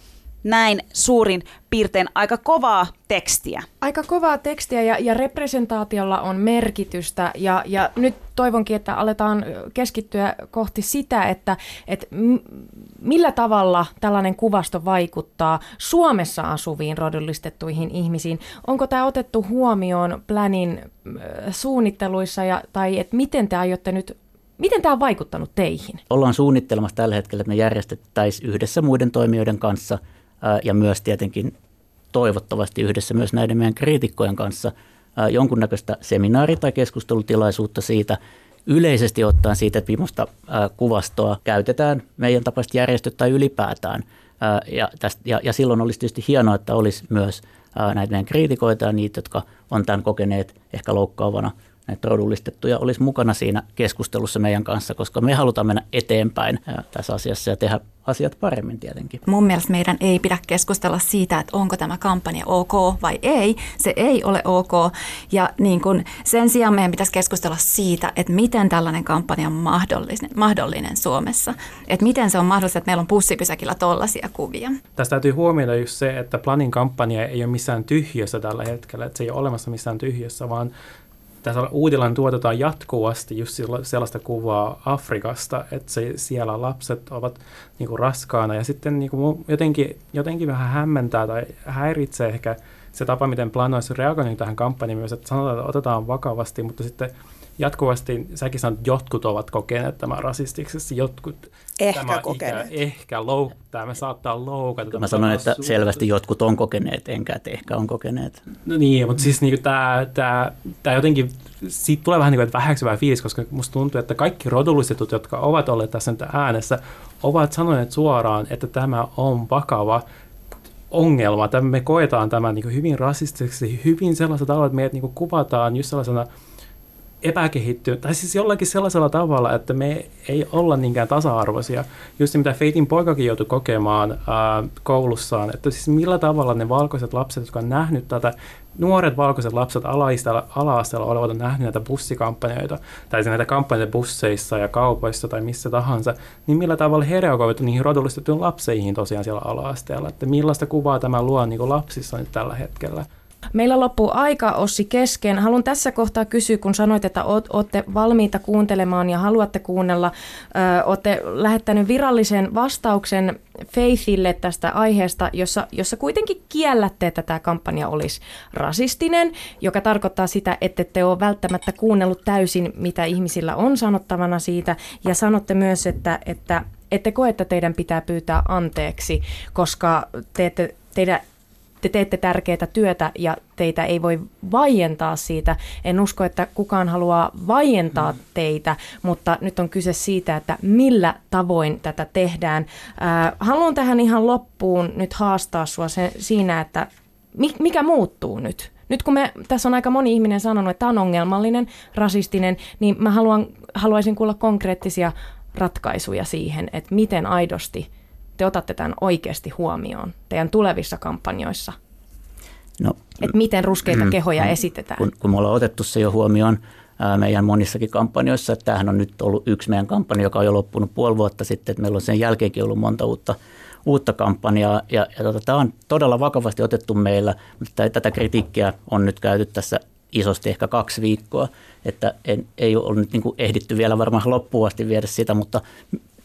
näin suurin piirtein aika kovaa tekstiä. Aika kovaa tekstiä ja, ja representaatiolla on merkitystä ja, ja nyt toivonkin, että aletaan keskittyä kohti sitä, että, että millä tavalla tällainen kuvasto vaikuttaa Suomessa asuviin rodullistettuihin ihmisiin. Onko tämä otettu huomioon Planin suunnitteluissa ja, tai että miten te aiotte nyt Miten tämä on vaikuttanut teihin? Ollaan suunnittelemassa tällä hetkellä, että me järjestettäisiin yhdessä muiden toimijoiden kanssa – ja myös tietenkin toivottavasti yhdessä myös näiden meidän kriitikkojen kanssa jonkunnäköistä seminaari- tai keskustelutilaisuutta siitä, yleisesti ottaen siitä, että millaista kuvastoa käytetään meidän tapaiset järjestöt tai ylipäätään. Ja, tästä, ja, ja silloin olisi tietysti hienoa, että olisi myös näitä meidän kriitikoita ja niitä, jotka on tämän kokeneet ehkä loukkaavana – näitä rodullistettuja olisi mukana siinä keskustelussa meidän kanssa, koska me halutaan mennä eteenpäin tässä asiassa ja tehdä asiat paremmin tietenkin. Mun mielestä meidän ei pidä keskustella siitä, että onko tämä kampanja ok vai ei. Se ei ole ok. Ja niin kun sen sijaan meidän pitäisi keskustella siitä, että miten tällainen kampanja on mahdollinen, mahdollinen Suomessa. Että miten se on mahdollista, että meillä on pussipysäkillä tollaisia kuvia. Tästä täytyy huomioida just se, että Planin kampanja ei ole missään tyhjössä tällä hetkellä. Että se ei ole olemassa missään tyhjössä, vaan tässä uudelleen tuotetaan jatkuvasti just sellaista kuvaa Afrikasta, että se, siellä lapset ovat niin kuin raskaana. Ja sitten niin kuin jotenkin, jotenkin vähän hämmentää tai häiritsee ehkä se tapa, miten Planoissa reagoinut tähän kampanjaan. Myös, että sanotaan, että otetaan vakavasti, mutta sitten jatkuvasti, säkin sanot, että jotkut ovat kokeneet tämän rasistiksi, jotkut ehkä tämä kokeneet. Ikä, ehkä louk- tämä saattaa loukata. Mä sanoin, että su- selvästi jotkut on kokeneet, enkä että ehkä on kokeneet. No niin, mutta siis niin tämä, tämä, tämä jotenkin, siitä tulee vähän niin kuin, että väheksyvä fiilis, koska musta tuntuu, että kaikki rodullistetut, jotka ovat olleet tässä äänessä, ovat sanoneet suoraan, että tämä on vakava ongelma. Tämä, me koetaan tämän niin hyvin rasistiseksi, hyvin sellaista tavalla, että meidät niin kuvataan just sellaisena epäkehittynyt, tai siis jollakin sellaisella tavalla, että me ei olla niinkään tasa-arvoisia. Just se, mitä Feitin poikakin joutui kokemaan ää, koulussaan, että siis millä tavalla ne valkoiset lapset, jotka on nähnyt tätä, nuoret valkoiset lapset ala-asteella olevat on nähnyt näitä bussikampanjoita, tai näitä kampanjoita busseissa ja kaupoissa tai missä tahansa, niin millä tavalla he reagoivat niihin rodullistettuihin lapseihin tosiaan siellä ala-asteella, että millaista kuvaa tämä luo niin lapsissa nyt tällä hetkellä. Meillä loppuu aika Ossi kesken. Haluan tässä kohtaa kysyä, kun sanoit, että olette valmiita kuuntelemaan ja haluatte kuunnella. Olette lähettänyt virallisen vastauksen Faithille tästä aiheesta, jossa, jossa kuitenkin kiellätte, että tämä kampanja olisi rasistinen, joka tarkoittaa sitä, että te ole välttämättä kuunnellut täysin, mitä ihmisillä on sanottavana siitä. Ja sanotte myös, että, että ette koe, että teidän pitää pyytää anteeksi, koska te ette, teidän te teette tärkeää työtä ja teitä ei voi vaientaa siitä. En usko, että kukaan haluaa vaientaa mm. teitä, mutta nyt on kyse siitä, että millä tavoin tätä tehdään. Äh, haluan tähän ihan loppuun nyt haastaa sinua se, siinä, että mikä muuttuu nyt? Nyt kun me, tässä on aika moni ihminen sanonut, että tämä on ongelmallinen, rasistinen, niin mä haluan, haluaisin kuulla konkreettisia ratkaisuja siihen, että miten aidosti – te otatte tämän oikeasti huomioon teidän tulevissa kampanjoissa? No, että miten ruskeita mm, kehoja mm, esitetään? Kun, kun me ollaan otettu se jo huomioon ää, meidän monissakin kampanjoissa, että tämähän on nyt ollut yksi meidän kampanja, joka on jo loppunut puoli vuotta sitten, että meillä on sen jälkeenkin ollut monta uutta, uutta kampanjaa, ja, ja tota, tämä on todella vakavasti otettu meillä, mutta tätä kritiikkiä on nyt käyty tässä isosti ehkä kaksi viikkoa, että en, ei ole nyt niin ehditty vielä varmaan loppuun asti viedä sitä, mutta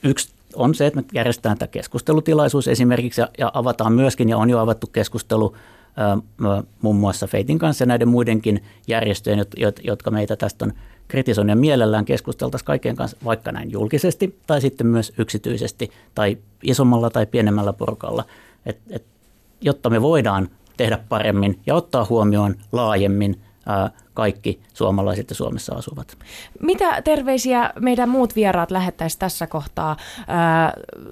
yksi on se, että me järjestetään tämä keskustelutilaisuus esimerkiksi ja, ja avataan myöskin ja on jo avattu keskustelu muun muassa Feitin kanssa ja näiden muidenkin järjestöjen, jotka meitä tästä on kritisoinut. Ja mielellään keskusteltaisiin kaikkien kanssa vaikka näin julkisesti tai sitten myös yksityisesti tai isommalla tai pienemmällä porukalla, et, et, jotta me voidaan tehdä paremmin ja ottaa huomioon laajemmin kaikki suomalaiset ja Suomessa asuvat. Mitä terveisiä meidän muut vieraat lähettäisiin tässä kohtaa äh,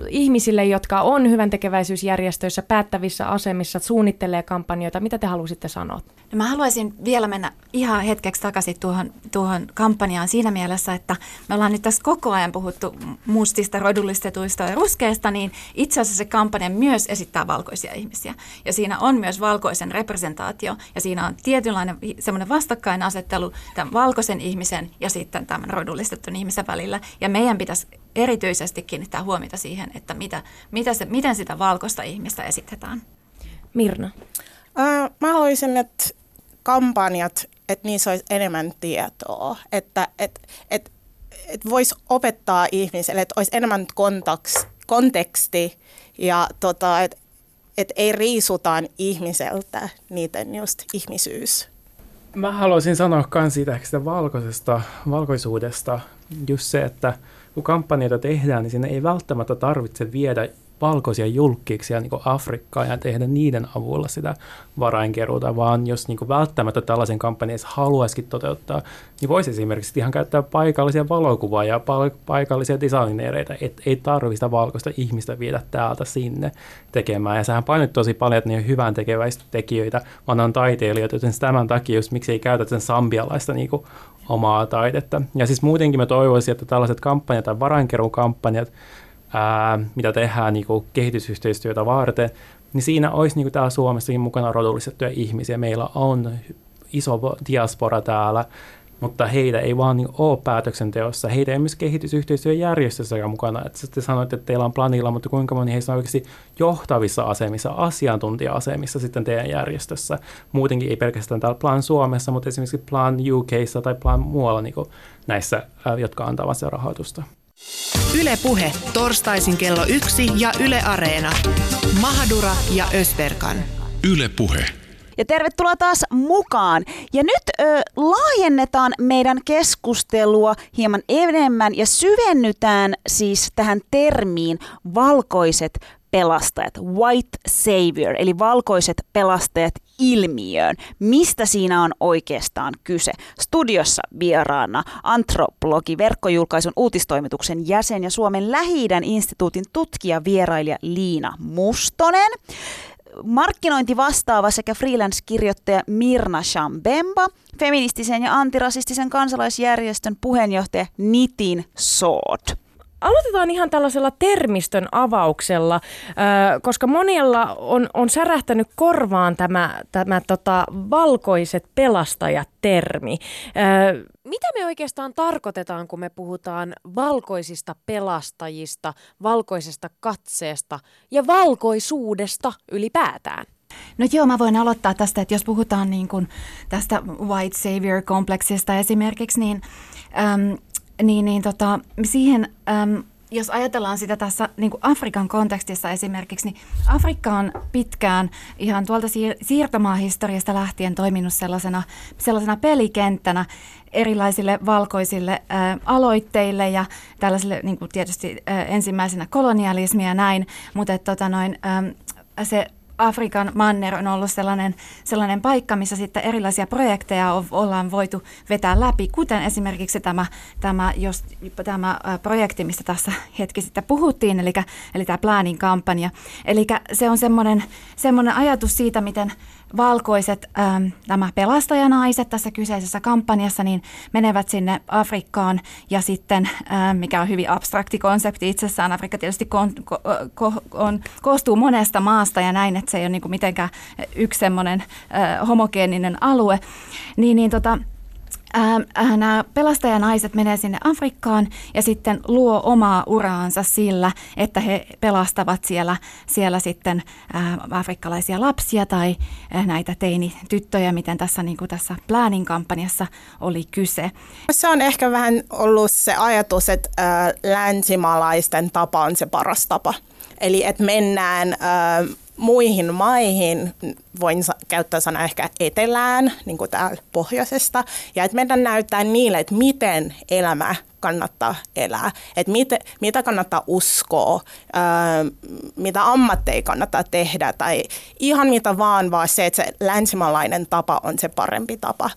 ihmisille, jotka on hyvän tekeväisyysjärjestöissä, päättävissä asemissa, suunnittelee kampanjoita? Mitä te halusitte sanoa? No mä haluaisin vielä mennä ihan hetkeksi takaisin tuohon, tuohon kampanjaan siinä mielessä, että me ollaan nyt tässä koko ajan puhuttu mustista, rodullistetuista ja ruskeista, niin itse asiassa se kampanja myös esittää valkoisia ihmisiä. Ja siinä on myös valkoisen representaatio ja siinä on tietynlainen semmoinen vastakkainasettelu tämän valkoisen ihmisen ja sitten tämän rodullistetun ihmisen välillä. Ja meidän pitäisi erityisesti kiinnittää huomiota siihen, että mitä, mitä se, miten sitä valkoista ihmistä esitetään. Mirna. Äh, mä haluaisin, että kampanjat, että niissä olisi enemmän tietoa, että et, et, et voisi opettaa ihmiselle, että olisi enemmän kontaks, konteksti ja tota, että et ei riisutaan ihmiseltä niiden just ihmisyys. Mä haluaisin sanoa myös siitä, siitä valkoisesta, valkoisuudesta just se, että kun kampanjoita tehdään, niin sinne ei välttämättä tarvitse viedä valkoisia julkkiksia niin Afrikkaan ja tehdä niiden avulla sitä varainkeruuta, vaan jos niin välttämättä tällaisen kampanjan haluaisikin toteuttaa, niin voisi esimerkiksi ihan käyttää paikallisia valokuvaajia, paikallisia designereita, et ei tarvitse sitä valkoista ihmistä viedä täältä sinne tekemään. Ja sehän painot tosi paljon, että ne on hyvän tekijöitä, vaan on taiteilijoita, joten tämän takia just miksi ei käytä sen sambialaista niin omaa taidetta. Ja siis muutenkin mä toivoisin, että tällaiset kampanjat tai varainkeruukampanjat ää, mitä tehdään niin kuin kehitysyhteistyötä varten, niin siinä olisi niin kuin täällä Suomessakin mukana rodullistettuja ihmisiä. Meillä on iso diaspora täällä, mutta heitä ei vaan niin ole päätöksenteossa. Heitä ei myös kehitysyhteistyöjärjestössä mukana. Et te sanoitte, että teillä on planilla, mutta kuinka moni heistä on oikeasti johtavissa asemissa, asiantuntija-asemissa sitten teidän järjestössä. Muutenkin ei pelkästään täällä Plan Suomessa, mutta esimerkiksi Plan UKissa tai Plan muualla niin näissä, jotka antavat sitä rahoitusta. Ylepuhe torstaisin kello yksi ja Yle Areena. Mahadura ja Ösberkan. Ylepuhe. Ja tervetuloa taas mukaan. Ja nyt ö, laajennetaan meidän keskustelua hieman enemmän ja syvennytään siis tähän termiin valkoiset pelastajat, white savior, eli valkoiset pelastajat ilmiöön. Mistä siinä on oikeastaan kyse? Studiossa vieraana antropologi, verkkojulkaisun uutistoimituksen jäsen ja Suomen lähi instituutin tutkija vierailija Liina Mustonen. markkinointivastaava sekä freelance-kirjoittaja Mirna Shambemba, feministisen ja antirasistisen kansalaisjärjestön puheenjohtaja Nitin Sood. Aloitetaan ihan tällaisella termistön avauksella, koska monella on, on särähtänyt korvaan tämä, tämä tota, valkoiset pelastajat-termi. Mitä me oikeastaan tarkoitetaan, kun me puhutaan valkoisista pelastajista, valkoisesta katseesta ja valkoisuudesta ylipäätään? No joo, mä voin aloittaa tästä, että jos puhutaan niin kuin tästä white savior-kompleksista esimerkiksi, niin äm, niin, niin tota, siihen, äm, jos ajatellaan sitä tässä niin kuin Afrikan kontekstissa esimerkiksi, niin Afrikka on pitkään ihan tuolta siir- siirtomaahistoriasta lähtien toiminut sellaisena, sellaisena pelikenttänä erilaisille valkoisille ä, aloitteille ja tällaisille niin kuin tietysti ä, ensimmäisenä kolonialismia ja näin, mutta että, tota noin, ä, se Afrikan manner on ollut sellainen, sellainen paikka, missä sitten erilaisia projekteja ollaan voitu vetää läpi, kuten esimerkiksi tämä, tämä, jos, tämä projekti, mistä tässä hetki sitten puhuttiin, eli, eli tämä Planning kampanja. Eli se on semmoinen, semmoinen ajatus siitä, miten valkoiset ähm, nämä pelastajanaiset tässä kyseisessä kampanjassa niin menevät sinne Afrikkaan. Ja sitten, ähm, mikä on hyvin abstrakti konsepti itsessään, Afrikka tietysti kon, ko, ko, on, koostuu monesta maasta ja näin, että se ei ole niin mitenkään yksi semmoinen äh, homogeeninen alue, niin, niin tota, äh, nämä pelastajanaiset menee sinne Afrikkaan ja sitten luo omaa uraansa sillä, että he pelastavat siellä, siellä sitten äh, afrikkalaisia lapsia tai äh, näitä teinityttöjä, miten tässä, niin kuin tässä Planning kampanjassa oli kyse. Se on ehkä vähän ollut se ajatus, että äh, länsimaalaisten tapa on se paras tapa. Eli että mennään äh, muihin maihin, voin käyttää sana ehkä etelään, niin kuin täällä pohjoisesta, ja että meidän näyttää niille, että miten elämä kannattaa elää, että mit, mitä kannattaa uskoa, ää, mitä ammatteja kannattaa tehdä, tai ihan mitä vaan, vaan se, että se länsimaalainen tapa on se parempi tapa.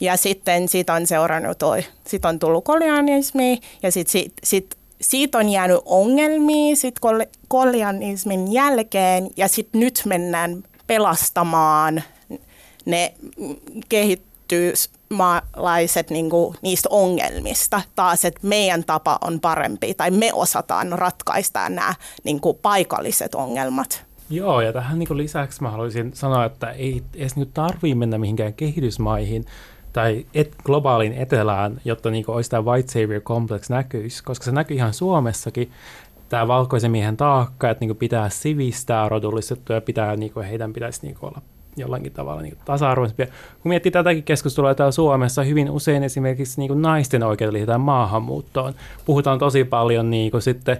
Ja sitten siitä on seurannut toi, sit on tullut kolonialismi, ja sitten sit, sit siitä on jäänyt ongelmia sit kolonialismin jälkeen ja sitten nyt mennään pelastamaan ne kehittyysmaalaiset niinku, niistä ongelmista. Taas, että meidän tapa on parempi tai me osataan ratkaista nämä niinku, paikalliset ongelmat. Joo, ja tähän niin lisäksi mä haluaisin sanoa, että ei edes nyt tarvitse mennä mihinkään kehitysmaihin, tai et, globaalin etelään, jotta niin olisi tämä white savior complex näkyisi, koska se näkyy ihan Suomessakin, tämä valkoisen miehen taakka, että niin kuin, pitää sivistää rodullistettuja, pitää, niin kuin, heidän pitäisi niin kuin, olla jollakin tavalla niin tasa-arvoisempia. Kun miettii tätäkin keskustelua täällä Suomessa, hyvin usein esimerkiksi niin kuin naisten oikeudet liitetään maahanmuuttoon. Puhutaan tosi paljon niin kuin sitten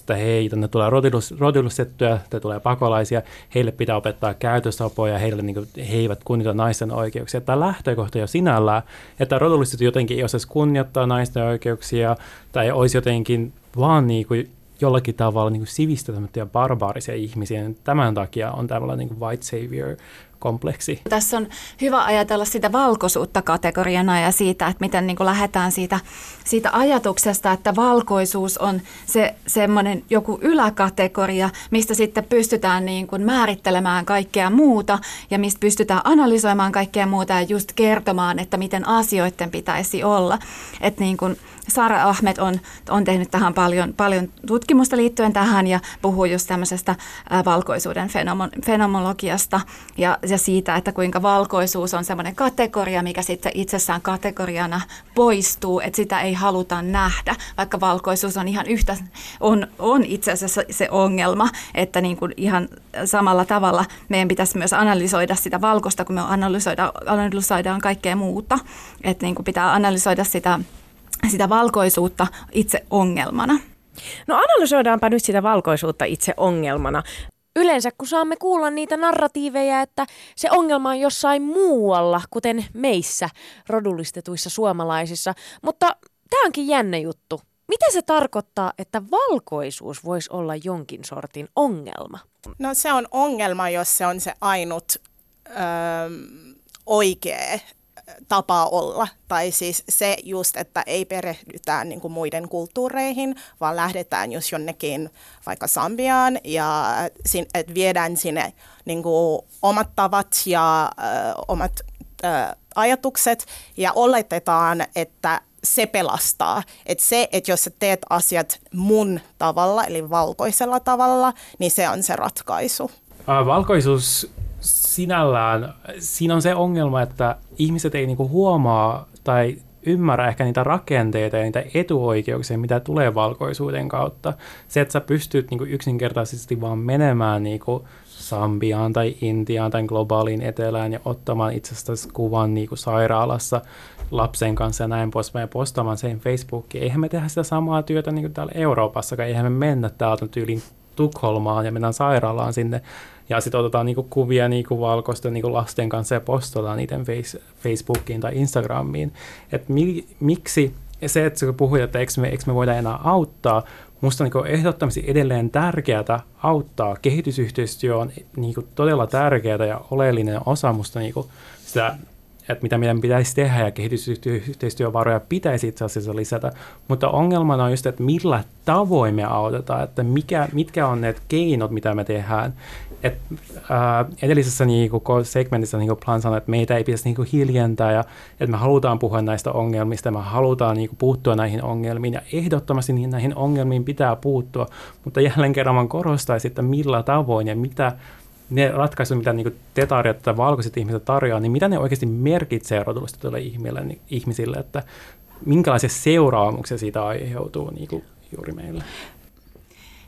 että hei, tänne tulee rodullistettuja, tänne tulee pakolaisia, heille pitää opettaa käytösapoja, heille niin kuin, he eivät kunnioita naisten oikeuksia. Tämä lähtökohta jo sinällään, että rodullistettu jotenkin ei osaisi kunnioittaa naisten oikeuksia tai olisi jotenkin vaan niin kuin jollakin tavalla niin sivistämättömiä barbaarisia ihmisiä. Tämän takia on tällainen niin white savior kompleksi. Tässä on hyvä ajatella sitä valkoisuutta kategoriana ja siitä, että miten niin kuin lähdetään siitä, siitä ajatuksesta, että valkoisuus on se semmoinen joku yläkategoria, mistä sitten pystytään niin kuin määrittelemään kaikkea muuta ja mistä pystytään analysoimaan kaikkea muuta ja just kertomaan, että miten asioiden pitäisi olla. Että niin kuin, Sara Ahmed on, on tehnyt tähän paljon, paljon tutkimusta liittyen tähän ja puhuu just tämmöisestä valkoisuuden fenomo- fenomenologiasta ja, ja siitä, että kuinka valkoisuus on semmoinen kategoria, mikä sitten itsessään kategoriana poistuu, että sitä ei haluta nähdä, vaikka valkoisuus on ihan yhtä, on, on itse asiassa se ongelma, että niin kuin ihan samalla tavalla meidän pitäisi myös analysoida sitä valkoista, kun me analysoidaan, analysoidaan kaikkea muuta, että niin kuin pitää analysoida sitä sitä valkoisuutta itse ongelmana. No analysoidaanpa nyt sitä valkoisuutta itse ongelmana. Yleensä kun saamme kuulla niitä narratiiveja, että se ongelma on jossain muualla, kuten meissä rodullistetuissa suomalaisissa. Mutta tämä onkin jännä juttu. Mitä se tarkoittaa, että valkoisuus voisi olla jonkin sortin ongelma? No se on ongelma, jos se on se ainut öö, oikea tapa olla. Tai siis se just, että ei perehdytään niin kuin muiden kulttuureihin, vaan lähdetään just jonnekin vaikka Sambiaan ja että viedään sinne niin kuin omat tavat ja ö, omat ö, ajatukset ja oletetaan, että se pelastaa. Että se, että jos sä teet asiat mun tavalla, eli valkoisella tavalla, niin se on se ratkaisu. Valkoisuus sinällään, siinä on se ongelma, että ihmiset ei niinku huomaa tai ymmärrä ehkä niitä rakenteita ja niitä etuoikeuksia, mitä tulee valkoisuuden kautta. Se, että sä pystyt niinku yksinkertaisesti vaan menemään niinku Sambiaan tai Intiaan tai globaaliin etelään ja ottamaan itsestäsi kuvan niinku sairaalassa lapsen kanssa ja näin poispäin ja postaamaan sen Facebookiin. Eihän me tehdä sitä samaa työtä niin kuin täällä Euroopassa, eihän me mennä täältä tyyliin Tukholmaan ja mennään sairaalaan sinne ja sitten otetaan niinku kuvia niinku valkoisten niinku lasten kanssa ja postataan niiden face, Facebookiin tai Instagramiin. Et mi, miksi se, että kun puhuit, että eikö me, eikö me voida enää auttaa, musta on niin ehdottomasti edelleen tärkeää auttaa. Kehitysyhteistyö on niin todella tärkeää ja oleellinen osa musta niin sitä että mitä meidän pitäisi tehdä ja kehitysyhteistyövaroja pitäisi itse asiassa lisätä, mutta ongelmana on just, että millä tavoin me autetaan, että mikä, mitkä on ne keinot, mitä me tehdään. Et, ää, edellisessä niinku, segmentissä niinku Plan sanoi, että meitä ei pitäisi niinku hiljentää ja että me halutaan puhua näistä ongelmista, me halutaan niinku, puuttua näihin ongelmiin ja ehdottomasti niin näihin ongelmiin pitää puuttua, mutta jälleen kerran korostaisin, että millä tavoin ja mitä, ne ratkaisut, mitä niin te tarjoatte tai valkoiset ihmiset tarjoaa, niin mitä ne oikeasti merkitsee rotulistetuille ihmisille, niin, ihmisille, että minkälaisia seuraamuksia siitä aiheutuu niin kuin juuri meille?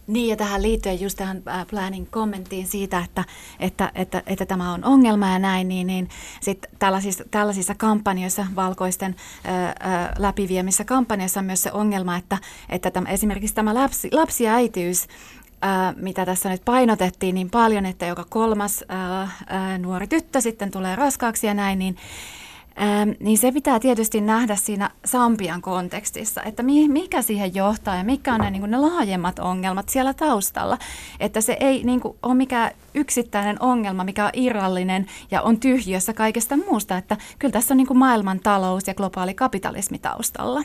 Niin, ja tähän liittyen just tähän planning kommenttiin siitä, että, että, että, että tämä on ongelma ja näin, niin, niin sit tällaisissa, tällaisissa kampanjoissa, valkoisten ää, läpiviemissä kampanjoissa on myös se ongelma, että, että tämä, esimerkiksi tämä lapsi, lapsi ja äitiys ää, mitä tässä nyt painotettiin niin paljon, että joka kolmas ää, ää, nuori tyttö sitten tulee raskaaksi ja näin, niin Ähm, niin se pitää tietysti nähdä siinä Sampian kontekstissa, että mikä siihen johtaa ja mikä on ne, niin ne laajemmat ongelmat siellä taustalla. Että se ei niin kuin, ole mikään yksittäinen ongelma, mikä on irrallinen ja on tyhjössä kaikesta muusta. Että kyllä tässä on niin maailman talous ja globaali kapitalismi taustalla.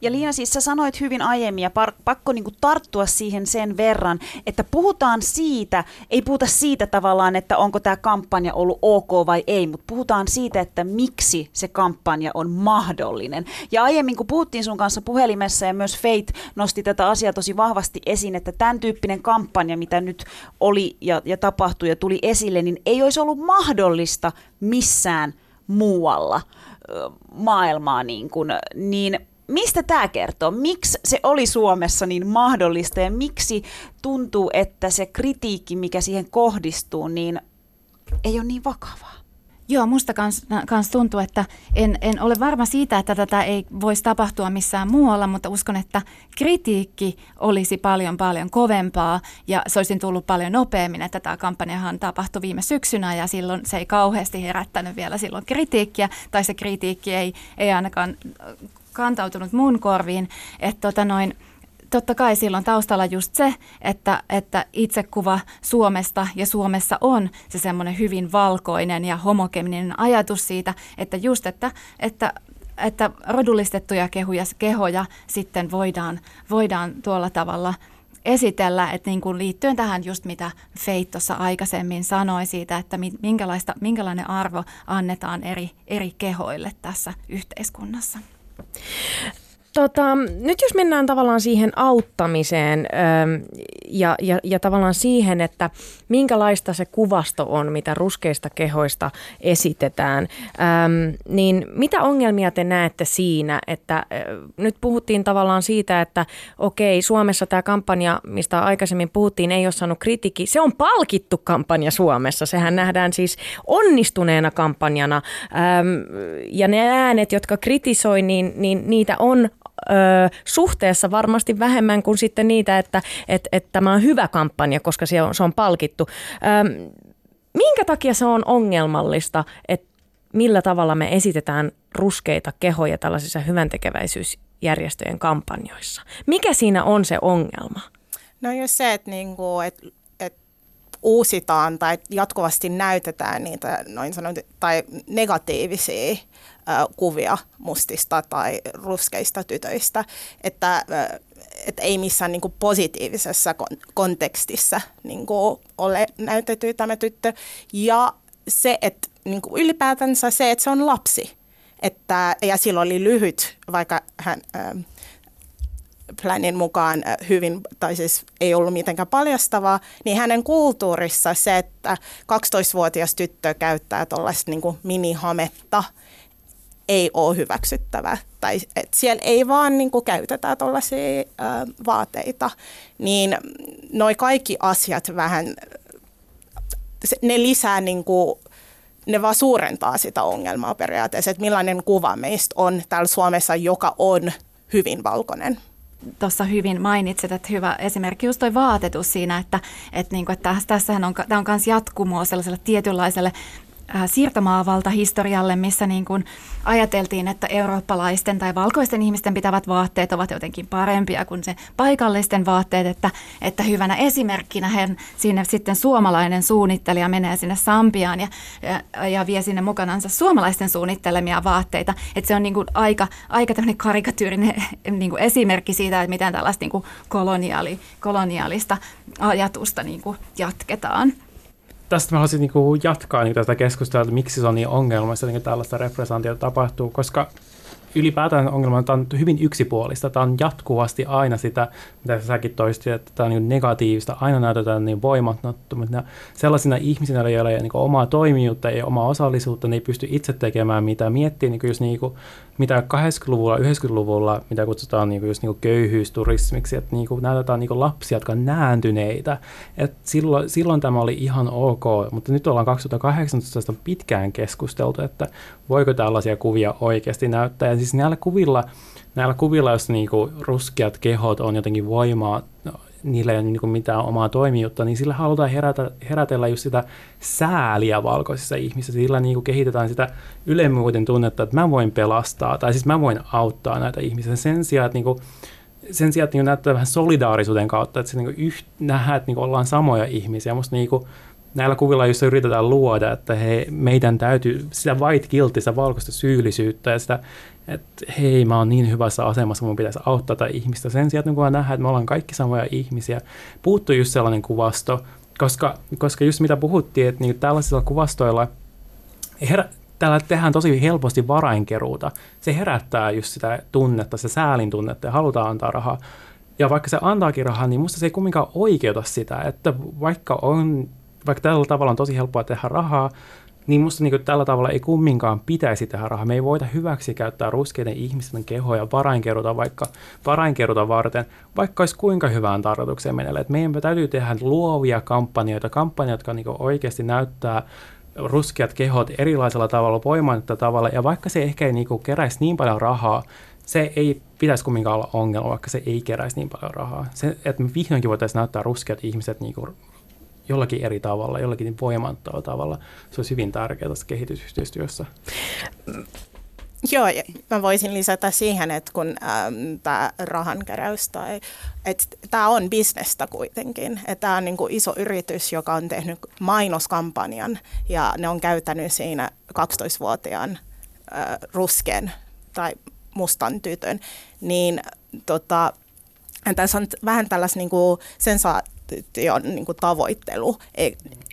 Ja Liina, siis sä sanoit hyvin aiemmin ja par- pakko niinku tarttua siihen sen verran, että puhutaan siitä, ei puhuta siitä tavallaan, että onko tämä kampanja ollut ok vai ei, mutta puhutaan siitä, että miksi se kampanja on mahdollinen. Ja aiemmin kun puhuttiin sun kanssa puhelimessa ja myös Fate nosti tätä asiaa tosi vahvasti esiin, että tämän tyyppinen kampanja, mitä nyt oli ja, ja tapahtui ja tuli esille, niin ei olisi ollut mahdollista missään muualla maailmaa niin, kuin, niin mistä tämä kertoo? Miksi se oli Suomessa niin mahdollista ja miksi tuntuu, että se kritiikki, mikä siihen kohdistuu, niin ei ole niin vakavaa? Joo, musta kans, kans tuntuu, että en, en ole varma siitä, että tätä ei voisi tapahtua missään muualla, mutta uskon, että kritiikki olisi paljon paljon kovempaa ja se olisi tullut paljon nopeammin, että tämä kampanjahan tapahtui viime syksynä ja silloin se ei kauheasti herättänyt vielä silloin kritiikkiä tai se kritiikki ei, ei ainakaan kantautunut mun korviin, että tota noin, totta kai silloin taustalla just se, että, että itsekuva Suomesta ja Suomessa on se semmoinen hyvin valkoinen ja homogeninen ajatus siitä, että just, että, että että rodullistettuja kehuja, kehoja sitten voidaan, voidaan tuolla tavalla esitellä, että niin kuin liittyen tähän just mitä Feit tuossa aikaisemmin sanoi siitä, että minkälaista, minkälainen arvo annetaan eri, eri kehoille tässä yhteiskunnassa. Tota, nyt jos mennään tavallaan siihen auttamiseen ja, ja, ja tavallaan siihen, että minkälaista se kuvasto on, mitä ruskeista kehoista esitetään, ähm, niin mitä ongelmia te näette siinä, että äh, nyt puhuttiin tavallaan siitä, että okei, Suomessa tämä kampanja, mistä aikaisemmin puhuttiin, ei ole saanut kritiikki. Se on palkittu kampanja Suomessa, sehän nähdään siis onnistuneena kampanjana. Ähm, ja ne äänet, jotka kritisoi, niin, niin niitä on ö, suhteessa varmasti vähemmän kuin sitten niitä, että et, et tämä on hyvä kampanja, koska se on, se on palkittu. Ö, minkä takia se on ongelmallista, että millä tavalla me esitetään ruskeita kehoja tällaisissa hyväntekeväisyysjärjestöjen kampanjoissa? Mikä siinä on se ongelma? No just se, että, niinku, että uusitaan tai jatkuvasti näytetään niitä noin sanottu, tai negatiivisia kuvia mustista tai ruskeista tytöistä, että, että ei missään niin positiivisessa kon- kontekstissa niin ole näytetty tämä tyttö. Ja se, että niin ylipäätänsä se, että se on lapsi. Että, ja sillä oli lyhyt, vaikka hän... Planin mukaan hyvin, tai siis ei ollut mitenkään paljastavaa, niin hänen kulttuurissa se, että 12-vuotias tyttö käyttää tuollaista niin minihametta, ei ole hyväksyttävää. Tai et siellä ei vaan niin kuin, käytetä tuollaisia vaateita. Niin noi kaikki asiat vähän, ne lisää niin kuin, ne vaan suurentaa sitä ongelmaa periaatteessa, että millainen kuva meistä on täällä Suomessa, joka on hyvin valkoinen tuossa hyvin mainitsit, että hyvä esimerkki just toi vaatetus siinä, että, että, niin kuin, että tässähän on, tämä on myös jatkumoa sellaiselle tietynlaiselle siirtomaavalta historialle, missä niin kuin ajateltiin, että eurooppalaisten tai valkoisten ihmisten pitävät vaatteet ovat jotenkin parempia kuin se paikallisten vaatteet, että, että hyvänä esimerkkinä hän sinne sitten suomalainen suunnittelija menee sinne Sambiaan ja, ja, ja vie sinne mukanansa suomalaisten suunnittelemia vaatteita, että se on niin kuin aika, aika tämmöinen karikatyyrinen niin kuin esimerkki siitä, että miten tällaista niin kuin koloniaali, koloniaalista ajatusta niin kuin jatketaan tästä mä haluaisin niin jatkaa niin tätä keskustelua, että miksi se on niin ongelmallista, että tällaista representaatiota tapahtuu, koska ylipäätään ongelma on hyvin yksipuolista. Tämä on jatkuvasti aina sitä, mitä säkin toistit, että tämä on niin negatiivista. Aina näytetään niin voimattomuutta. Sellaisina ihmisinä, joilla ei ole niin omaa toimijuutta, ei omaa osallisuutta, ne ei pysty itse tekemään mitä Miettii niin just niin mitä 80-luvulla, 90-luvulla, mitä kutsutaan niin kuin just niin kuin köyhyysturismiksi, että niin kuin näytetään niin kuin lapsia, jotka on nääntyneitä. Et silloin, silloin tämä oli ihan ok, mutta nyt ollaan 2018 pitkään keskusteltu, että voiko tällaisia kuvia oikeasti näyttää. Ja siis näillä kuvilla, näillä kuvilla jos niinku ruskeat kehot on jotenkin voimaa, niillä ei ole niinku mitään omaa toimijuutta, niin sillä halutaan herätä, herätellä just sitä sääliä valkoisissa ihmisissä. Sillä niinku kehitetään sitä ylemmyyden tunnetta, että mä voin pelastaa, tai siis mä voin auttaa näitä ihmisiä. Sen sijaan, että niinku, sen sijaan, että niinku näyttää vähän solidaarisuuden kautta, että se niinku yht, nähdään, että niinku ollaan samoja ihmisiä. Musta niinku, näillä kuvilla, joissa yritetään luoda, että he, meidän täytyy sitä white guilty, sitä valkoista syyllisyyttä ja sitä, että hei, mä oon niin hyvässä asemassa, mun pitäisi auttaa tätä ihmistä. Sen sijaan, että kun nähdään, että me ollaan kaikki samoja ihmisiä, puuttuu just sellainen kuvasto, koska, koska just mitä puhuttiin, että niin tällaisilla kuvastoilla herä, täällä tehdään tosi helposti varainkeruuta. Se herättää just sitä tunnetta, se säälin tunnetta ja halutaan antaa rahaa. Ja vaikka se antaakin rahaa, niin musta se ei kumminkaan oikeuta sitä, että vaikka on vaikka tällä tavalla on tosi helppoa tehdä rahaa, niin musta niin tällä tavalla ei kumminkaan pitäisi tehdä rahaa. Me ei voida hyväksi käyttää ruskeiden ihmisten kehoja varainkeruta vaikka varainkeruta varten, vaikka olisi kuinka hyvään tarkoitukseen menelle. Et meidän täytyy tehdä luovia kampanjoita, kampanjoita, jotka niin oikeasti näyttää ruskeat kehot erilaisella tavalla, voimainetta tavalla, ja vaikka se ehkä ei niin keräisi niin paljon rahaa, se ei pitäisi kumminkaan olla ongelma, vaikka se ei keräisi niin paljon rahaa. Se, että me vihdoinkin voitaisiin näyttää ruskeat ihmiset niin kuin jollakin eri tavalla, jollakin voimantoa tavalla. Se olisi hyvin tärkeää tässä kehitysyhteistyössä. Joo, mä voisin lisätä siihen, että kun ähm, tämä rahankeräys tai, että tämä on bisnestä kuitenkin. Että tämä on niin kuin iso yritys, joka on tehnyt mainoskampanjan ja ne on käyttänyt siinä 12-vuotiaan äh, rusken tai mustan tytön, niin tota, tässä on vähän tällaista niin kuin sensa- on niin kuin tavoittelu, e,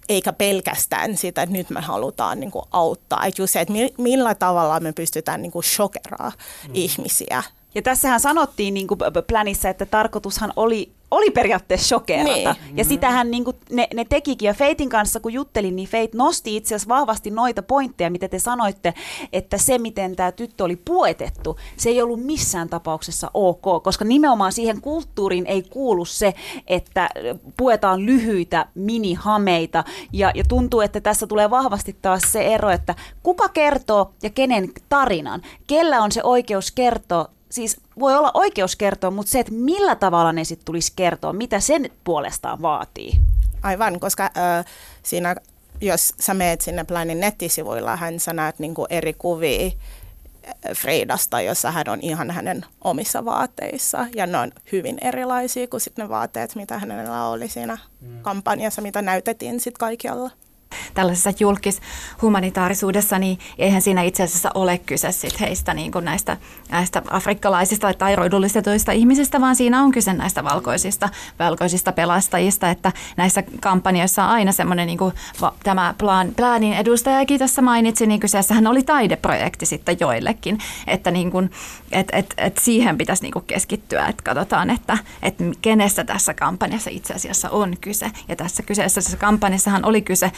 eikä pelkästään sitä, että nyt me halutaan niin kuin auttaa. Että just se, että millä tavalla me pystytään niin kuin shokeraa mm. ihmisiä. Ja tässähän sanottiin niin kuin planissa, että tarkoitushan oli oli periaatteessa shokerata. Niin. Ja sitähän niin kuin ne, ne tekikin. Ja Feitin kanssa kun juttelin, niin Feit nosti itse asiassa vahvasti noita pointteja, mitä te sanoitte, että se, miten tämä tyttö oli puetettu, se ei ollut missään tapauksessa ok, koska nimenomaan siihen kulttuuriin ei kuulu se, että puetaan lyhyitä minihameita. Ja, ja tuntuu, että tässä tulee vahvasti taas se ero, että kuka kertoo ja kenen tarinan, kellä on se oikeus kertoa siis voi olla oikeus kertoa, mutta se, että millä tavalla ne sitten tulisi kertoa, mitä sen puolestaan vaatii. Aivan, koska äh, siinä, jos sä meet sinne Planin nettisivuilla, hän sä näet niinku eri kuvia Freidasta, jossa hän on ihan hänen omissa vaatteissa. Ja ne on hyvin erilaisia kuin sitten ne vaatteet, mitä hänellä oli siinä kampanjassa, mitä näytettiin sitten kaikkialla tällaisessa julkishumanitaarisuudessa, niin eihän siinä itse asiassa ole kyse sit heistä niin kuin näistä, näistä afrikkalaisista tai roidullistetuista ihmisistä, vaan siinä on kyse näistä valkoisista, valkoisista pelastajista, että näissä kampanjoissa on aina semmoinen, niin kuin tämä plan, Planin edustajakin tässä mainitsi, niin kyseessähän oli taideprojekti sitten joillekin, että niin kuin, et, et, et siihen pitäisi niin kuin keskittyä, että katsotaan, että, että kenestä tässä kampanjassa itse asiassa on kyse. Ja tässä kyseessä kampanjassahan oli kyse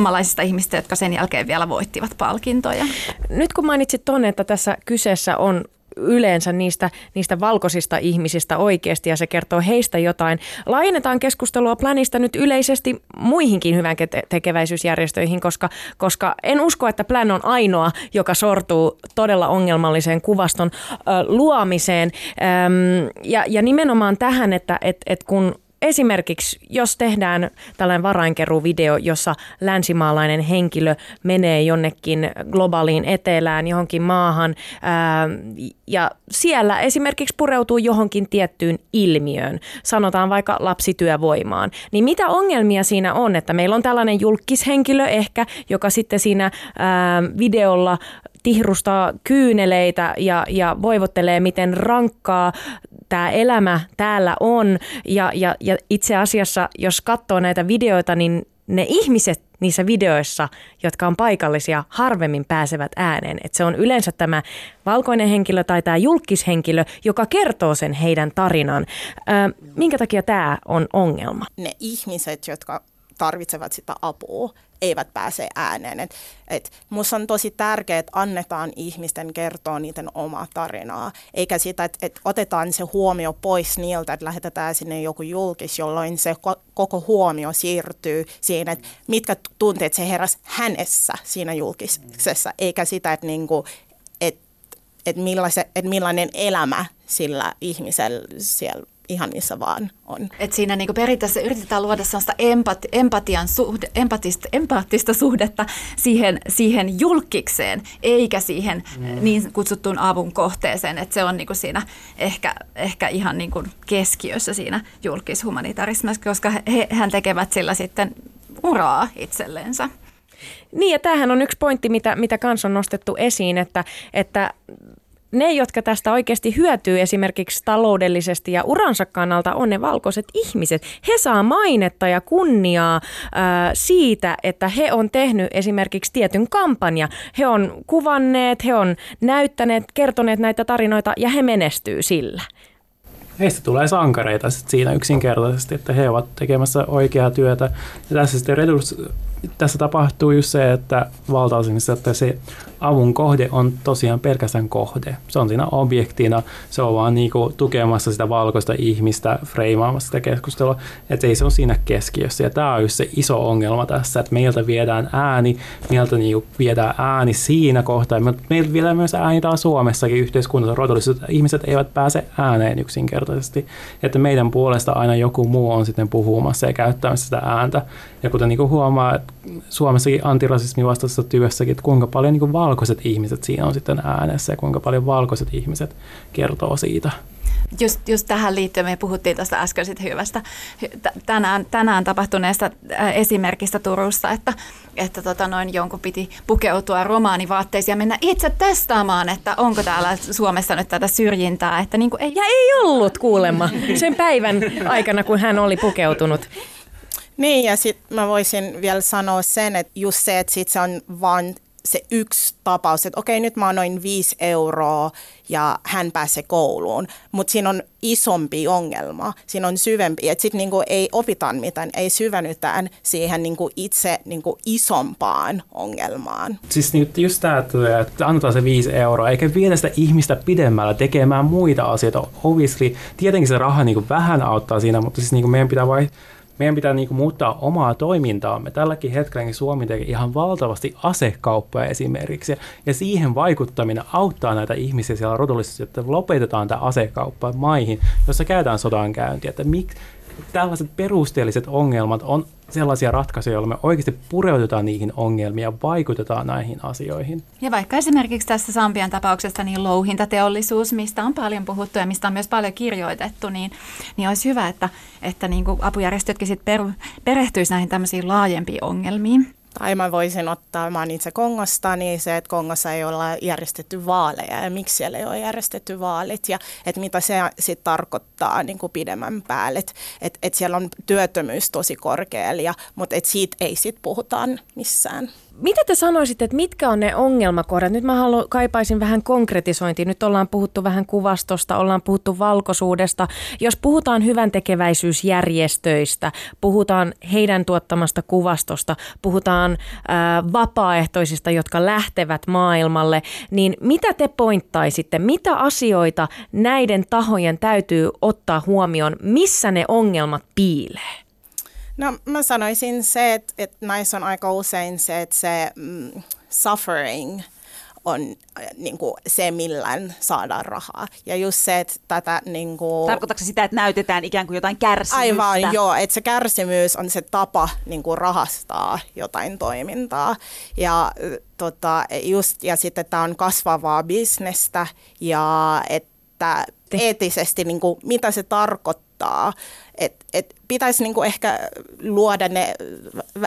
suomalaisista ihmistä, jotka sen jälkeen vielä voittivat palkintoja. Nyt kun mainitsit tuonne, että tässä kyseessä on yleensä niistä, niistä valkoisista ihmisistä oikeasti ja se kertoo heistä jotain. Laajennetaan keskustelua Planista nyt yleisesti muihinkin hyvän tekeväisyysjärjestöihin, koska, koska en usko, että Plan on ainoa, joka sortuu todella ongelmalliseen kuvaston ö, luomiseen. Öm, ja, ja nimenomaan tähän, että et, et kun esimerkiksi jos tehdään tällainen varainkeruvideo, jossa länsimaalainen henkilö menee jonnekin globaaliin etelään, johonkin maahan ää, ja siellä esimerkiksi pureutuu johonkin tiettyyn ilmiöön, sanotaan vaikka lapsityövoimaan, niin mitä ongelmia siinä on, että meillä on tällainen julkishenkilö ehkä, joka sitten siinä ää, videolla tihrustaa kyyneleitä ja, ja voivottelee, miten rankkaa tämä elämä täällä on. Ja, ja, ja itse asiassa, jos katsoo näitä videoita, niin ne ihmiset niissä videoissa, jotka on paikallisia, harvemmin pääsevät ääneen. Et se on yleensä tämä valkoinen henkilö tai tämä julkishenkilö, joka kertoo sen heidän tarinan. Ö, minkä takia tämä on ongelma? Ne ihmiset, jotka tarvitsevat sitä apua, eivät pääse ääneen. Et, et musta on tosi tärkeää, että annetaan ihmisten kertoa niiden omaa tarinaa, eikä sitä, että et otetaan se huomio pois niiltä, että lähetetään sinne joku julkis, jolloin se ko- koko huomio siirtyy siihen, että mitkä tunteet se heräsi hänessä siinä julkisessa, eikä sitä, että niinku, et et millainen elämä sillä ihmisellä siellä ihan missä vaan on. Et siinä niin periaatteessa yritetään luoda sellaista empati, empatian suhde, empatista, empaattista suhdetta siihen, siihen julkikseen, eikä siihen mm. niin kutsuttuun avun kohteeseen. Et se on niin siinä ehkä, ehkä ihan niin keskiössä siinä julkishumanitarismissa, koska he, hän tekevät sillä sitten uraa itselleensä. Niin ja tämähän on yksi pointti, mitä, mitä kans on nostettu esiin, että, että ne, jotka tästä oikeasti hyötyy esimerkiksi taloudellisesti ja uransa kannalta, on ne valkoiset ihmiset. He saa mainetta ja kunniaa ää, siitä, että he on tehnyt esimerkiksi tietyn kampanja. He on kuvanneet, he on näyttäneet, kertoneet näitä tarinoita ja he menestyy sillä. Heistä tulee sankareita siinä yksinkertaisesti, että he ovat tekemässä oikeaa työtä. Ja tässä sitten tässä tapahtuu just se, että valtaosin että se avun kohde on tosiaan pelkästään kohde. Se on siinä objektina, se on vaan niinku tukemassa sitä valkoista ihmistä, freimaamassa sitä keskustelua, että ei se ole siinä keskiössä. Ja tämä on just se iso ongelma tässä, että meiltä viedään ääni, meiltä niinku viedään ääni siinä kohtaa, ja meiltä viedään myös ääni taas Suomessakin yhteiskunnassa rodulliset ihmiset eivät pääse ääneen yksinkertaisesti, että meidän puolesta aina joku muu on sitten puhumassa ja käyttämässä sitä ääntä. Ja kuten niinku huomaa, että Suomessakin antirasismin vastaisessa työssäkin, että kuinka paljon niin kuin valkoiset ihmiset siinä on sitten äänessä ja kuinka paljon valkoiset ihmiset kertoo siitä. Just, just tähän liittyen me puhuttiin tuosta äsken hyvästä tänään, tänään tapahtuneesta esimerkistä Turussa, että, että tota noin, jonkun piti pukeutua romaanivaatteisiin ja mennä itse testaamaan, että onko täällä Suomessa nyt tätä syrjintää. Että niin kuin ei, ja ei ollut kuulemma sen päivän aikana, kun hän oli pukeutunut. Niin, ja sitten mä voisin vielä sanoa sen, että just se, että sit se on vaan se yksi tapaus, että okei, nyt mä oon noin euroa ja hän pääsee kouluun, mutta siinä on isompi ongelma, siinä on syvempi, että sitten niinku ei opita mitään, ei syvennytään siihen niinku itse niinku isompaan ongelmaan. Siis just tämä, että annetaan se viisi euroa, eikä viedä sitä ihmistä pidemmällä tekemään muita asioita. Obviously, tietenkin se raha niinku vähän auttaa siinä, mutta siis niinku meidän pitää vain meidän pitää niin kuin muuttaa omaa toimintaamme. Tälläkin hetkellä Suomi tekee ihan valtavasti asekauppoja esimerkiksi, ja siihen vaikuttaminen auttaa näitä ihmisiä siellä rodullisesti, että lopetetaan tämä asekauppa maihin, jossa käytetään sodankäyntiä, että mik, tällaiset perusteelliset ongelmat on sellaisia ratkaisuja, joilla me oikeasti pureudutaan niihin ongelmiin ja vaikutetaan näihin asioihin. Ja vaikka esimerkiksi tässä Sambian tapauksessa niin louhintateollisuus, mistä on paljon puhuttu ja mistä on myös paljon kirjoitettu, niin, niin olisi hyvä, että, että niin kuin apujärjestötkin sit per, perehtyisivät näihin tämmöisiin laajempiin ongelmiin. Tai mä voisin ottaa, mä oon itse Kongosta, niin se, että Kongossa ei olla järjestetty vaaleja ja miksi siellä ei ole järjestetty vaalit ja että mitä se sitten tarkoittaa niin kuin pidemmän päälle. Että et, et siellä on työttömyys tosi korkealla, mutta et siitä ei sitten puhutaan missään. Mitä te sanoisitte, että mitkä on ne ongelmakohdat? Nyt mä haluan, kaipaisin vähän konkretisointia. Nyt ollaan puhuttu vähän kuvastosta, ollaan puhuttu valkoisuudesta. Jos puhutaan hyvän tekeväisyysjärjestöistä, puhutaan heidän tuottamasta kuvastosta, puhutaan ää, vapaaehtoisista, jotka lähtevät maailmalle, niin mitä te pointtaisitte? Mitä asioita näiden tahojen täytyy ottaa huomioon? Missä ne ongelmat piilee? No mä sanoisin se, että, että näissä on aika usein se, että se mm, suffering on äh, niin kuin se, millään saadaan rahaa. Ja just se, että tätä... Niin kuin, Tarkoitatko sitä, että näytetään ikään kuin jotain kärsimystä? Aivan, joo. Että se kärsimys on se tapa niin kuin rahastaa jotain toimintaa. Ja, tota, just, ja sitten tämä on kasvavaa bisnestä ja että eettisesti, niin kuin, mitä se tarkoittaa. Et, et pitäisi niin kuin ehkä luoda ne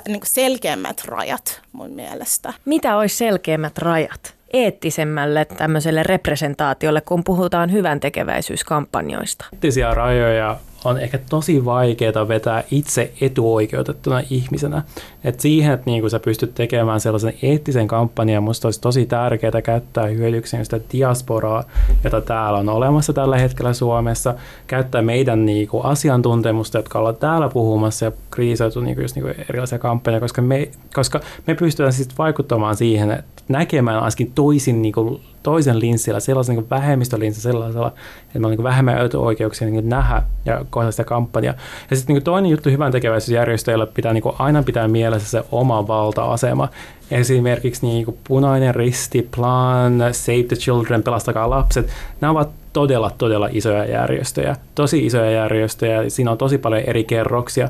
niin kuin selkeämmät rajat mun mielestä. Mitä olisi selkeämmät rajat? eettisemmälle tämmöiselle representaatiolle, kun puhutaan hyvän tekeväisyyskampanjoista? Eettisiä rajoja on ehkä tosi vaikeaa vetää itse etuoikeutettuna ihmisenä. Et siihen, että niin sä pystyt tekemään sellaisen eettisen kampanjan, musta olisi tosi tärkeää käyttää hyödykseen sitä diasporaa, jota täällä on olemassa tällä hetkellä Suomessa, käyttää meidän niin kuin, asiantuntemusta, jotka ollaan täällä puhumassa ja kriisoitu niin kuin, just, niin kuin erilaisia kampanjoja, koska me, koska me pystytään sitten vaikuttamaan siihen, että näkemään ainakin toisin niin kuin, toisen linssillä, sellaisen niin vähemmistölinssillä, sellaisella, että me on niin vähemmän oikeuksia niin nähdä ja kohdata sitä kampanjaa. Ja sitten niin toinen juttu hyvän tekeväisyysjärjestöillä pitää niin aina pitää mielessä se oma valta-asema. Esimerkiksi niin kuin Punainen Risti, Plan, Save the Children, Pelastakaa lapset, nämä ovat todella, todella isoja järjestöjä, tosi isoja järjestöjä, siinä on tosi paljon eri kerroksia.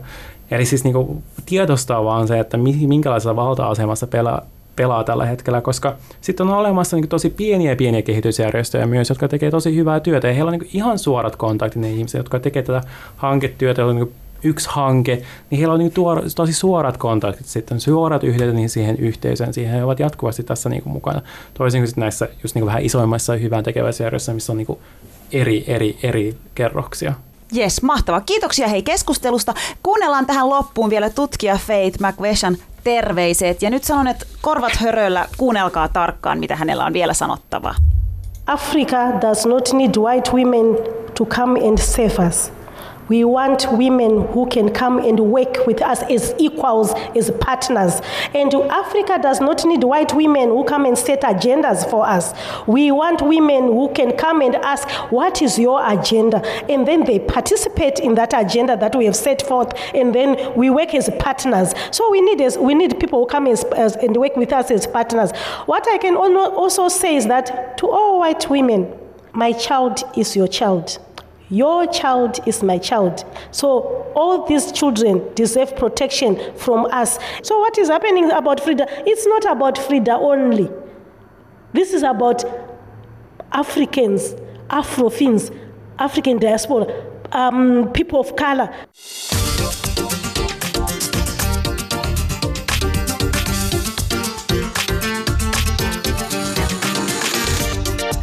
Eli siis niin kuin tiedostaa vaan se, että minkälaisessa valta-asemassa pelaa, pelaa tällä hetkellä, koska sitten on olemassa niin tosi pieniä pieniä kehitysjärjestöjä myös, jotka tekee tosi hyvää työtä ja heillä on niin ihan suorat kontaktit ne ihmiset, jotka tekee tätä hanketyötä, on niin yksi hanke, niin heillä on niin tuor, tosi suorat kontaktit sitten, suorat yhteydet niin siihen yhteisöön, siihen he ovat jatkuvasti tässä niin mukana. Toisin kuin näissä just niin kuin vähän isoimmissa hyvän tekeväissä järjestöissä, missä on niin eri, eri, eri kerroksia. Jes, mahtava. Kiitoksia hei keskustelusta. Kuunnellaan tähän loppuun vielä tutkija Faith McVeshan terveiset. Ja nyt sanon, että korvat höröllä, kuunnelkaa tarkkaan, mitä hänellä on vielä sanottavaa. Africa does not need white women to come and save us. We want women who can come and work with us as equals, as partners. And Africa does not need white women who come and set agendas for us. We want women who can come and ask, What is your agenda? And then they participate in that agenda that we have set forth, and then we work as partners. So we need, as, we need people who come as, as, and work with us as partners. What I can also say is that to all white women, my child is your child. Your child is my child. So all these children deserve protection from us. So what is happening about Frida? It's not about Frida only. This is about Africans, Afro-Finns, African diaspora, um, people of color.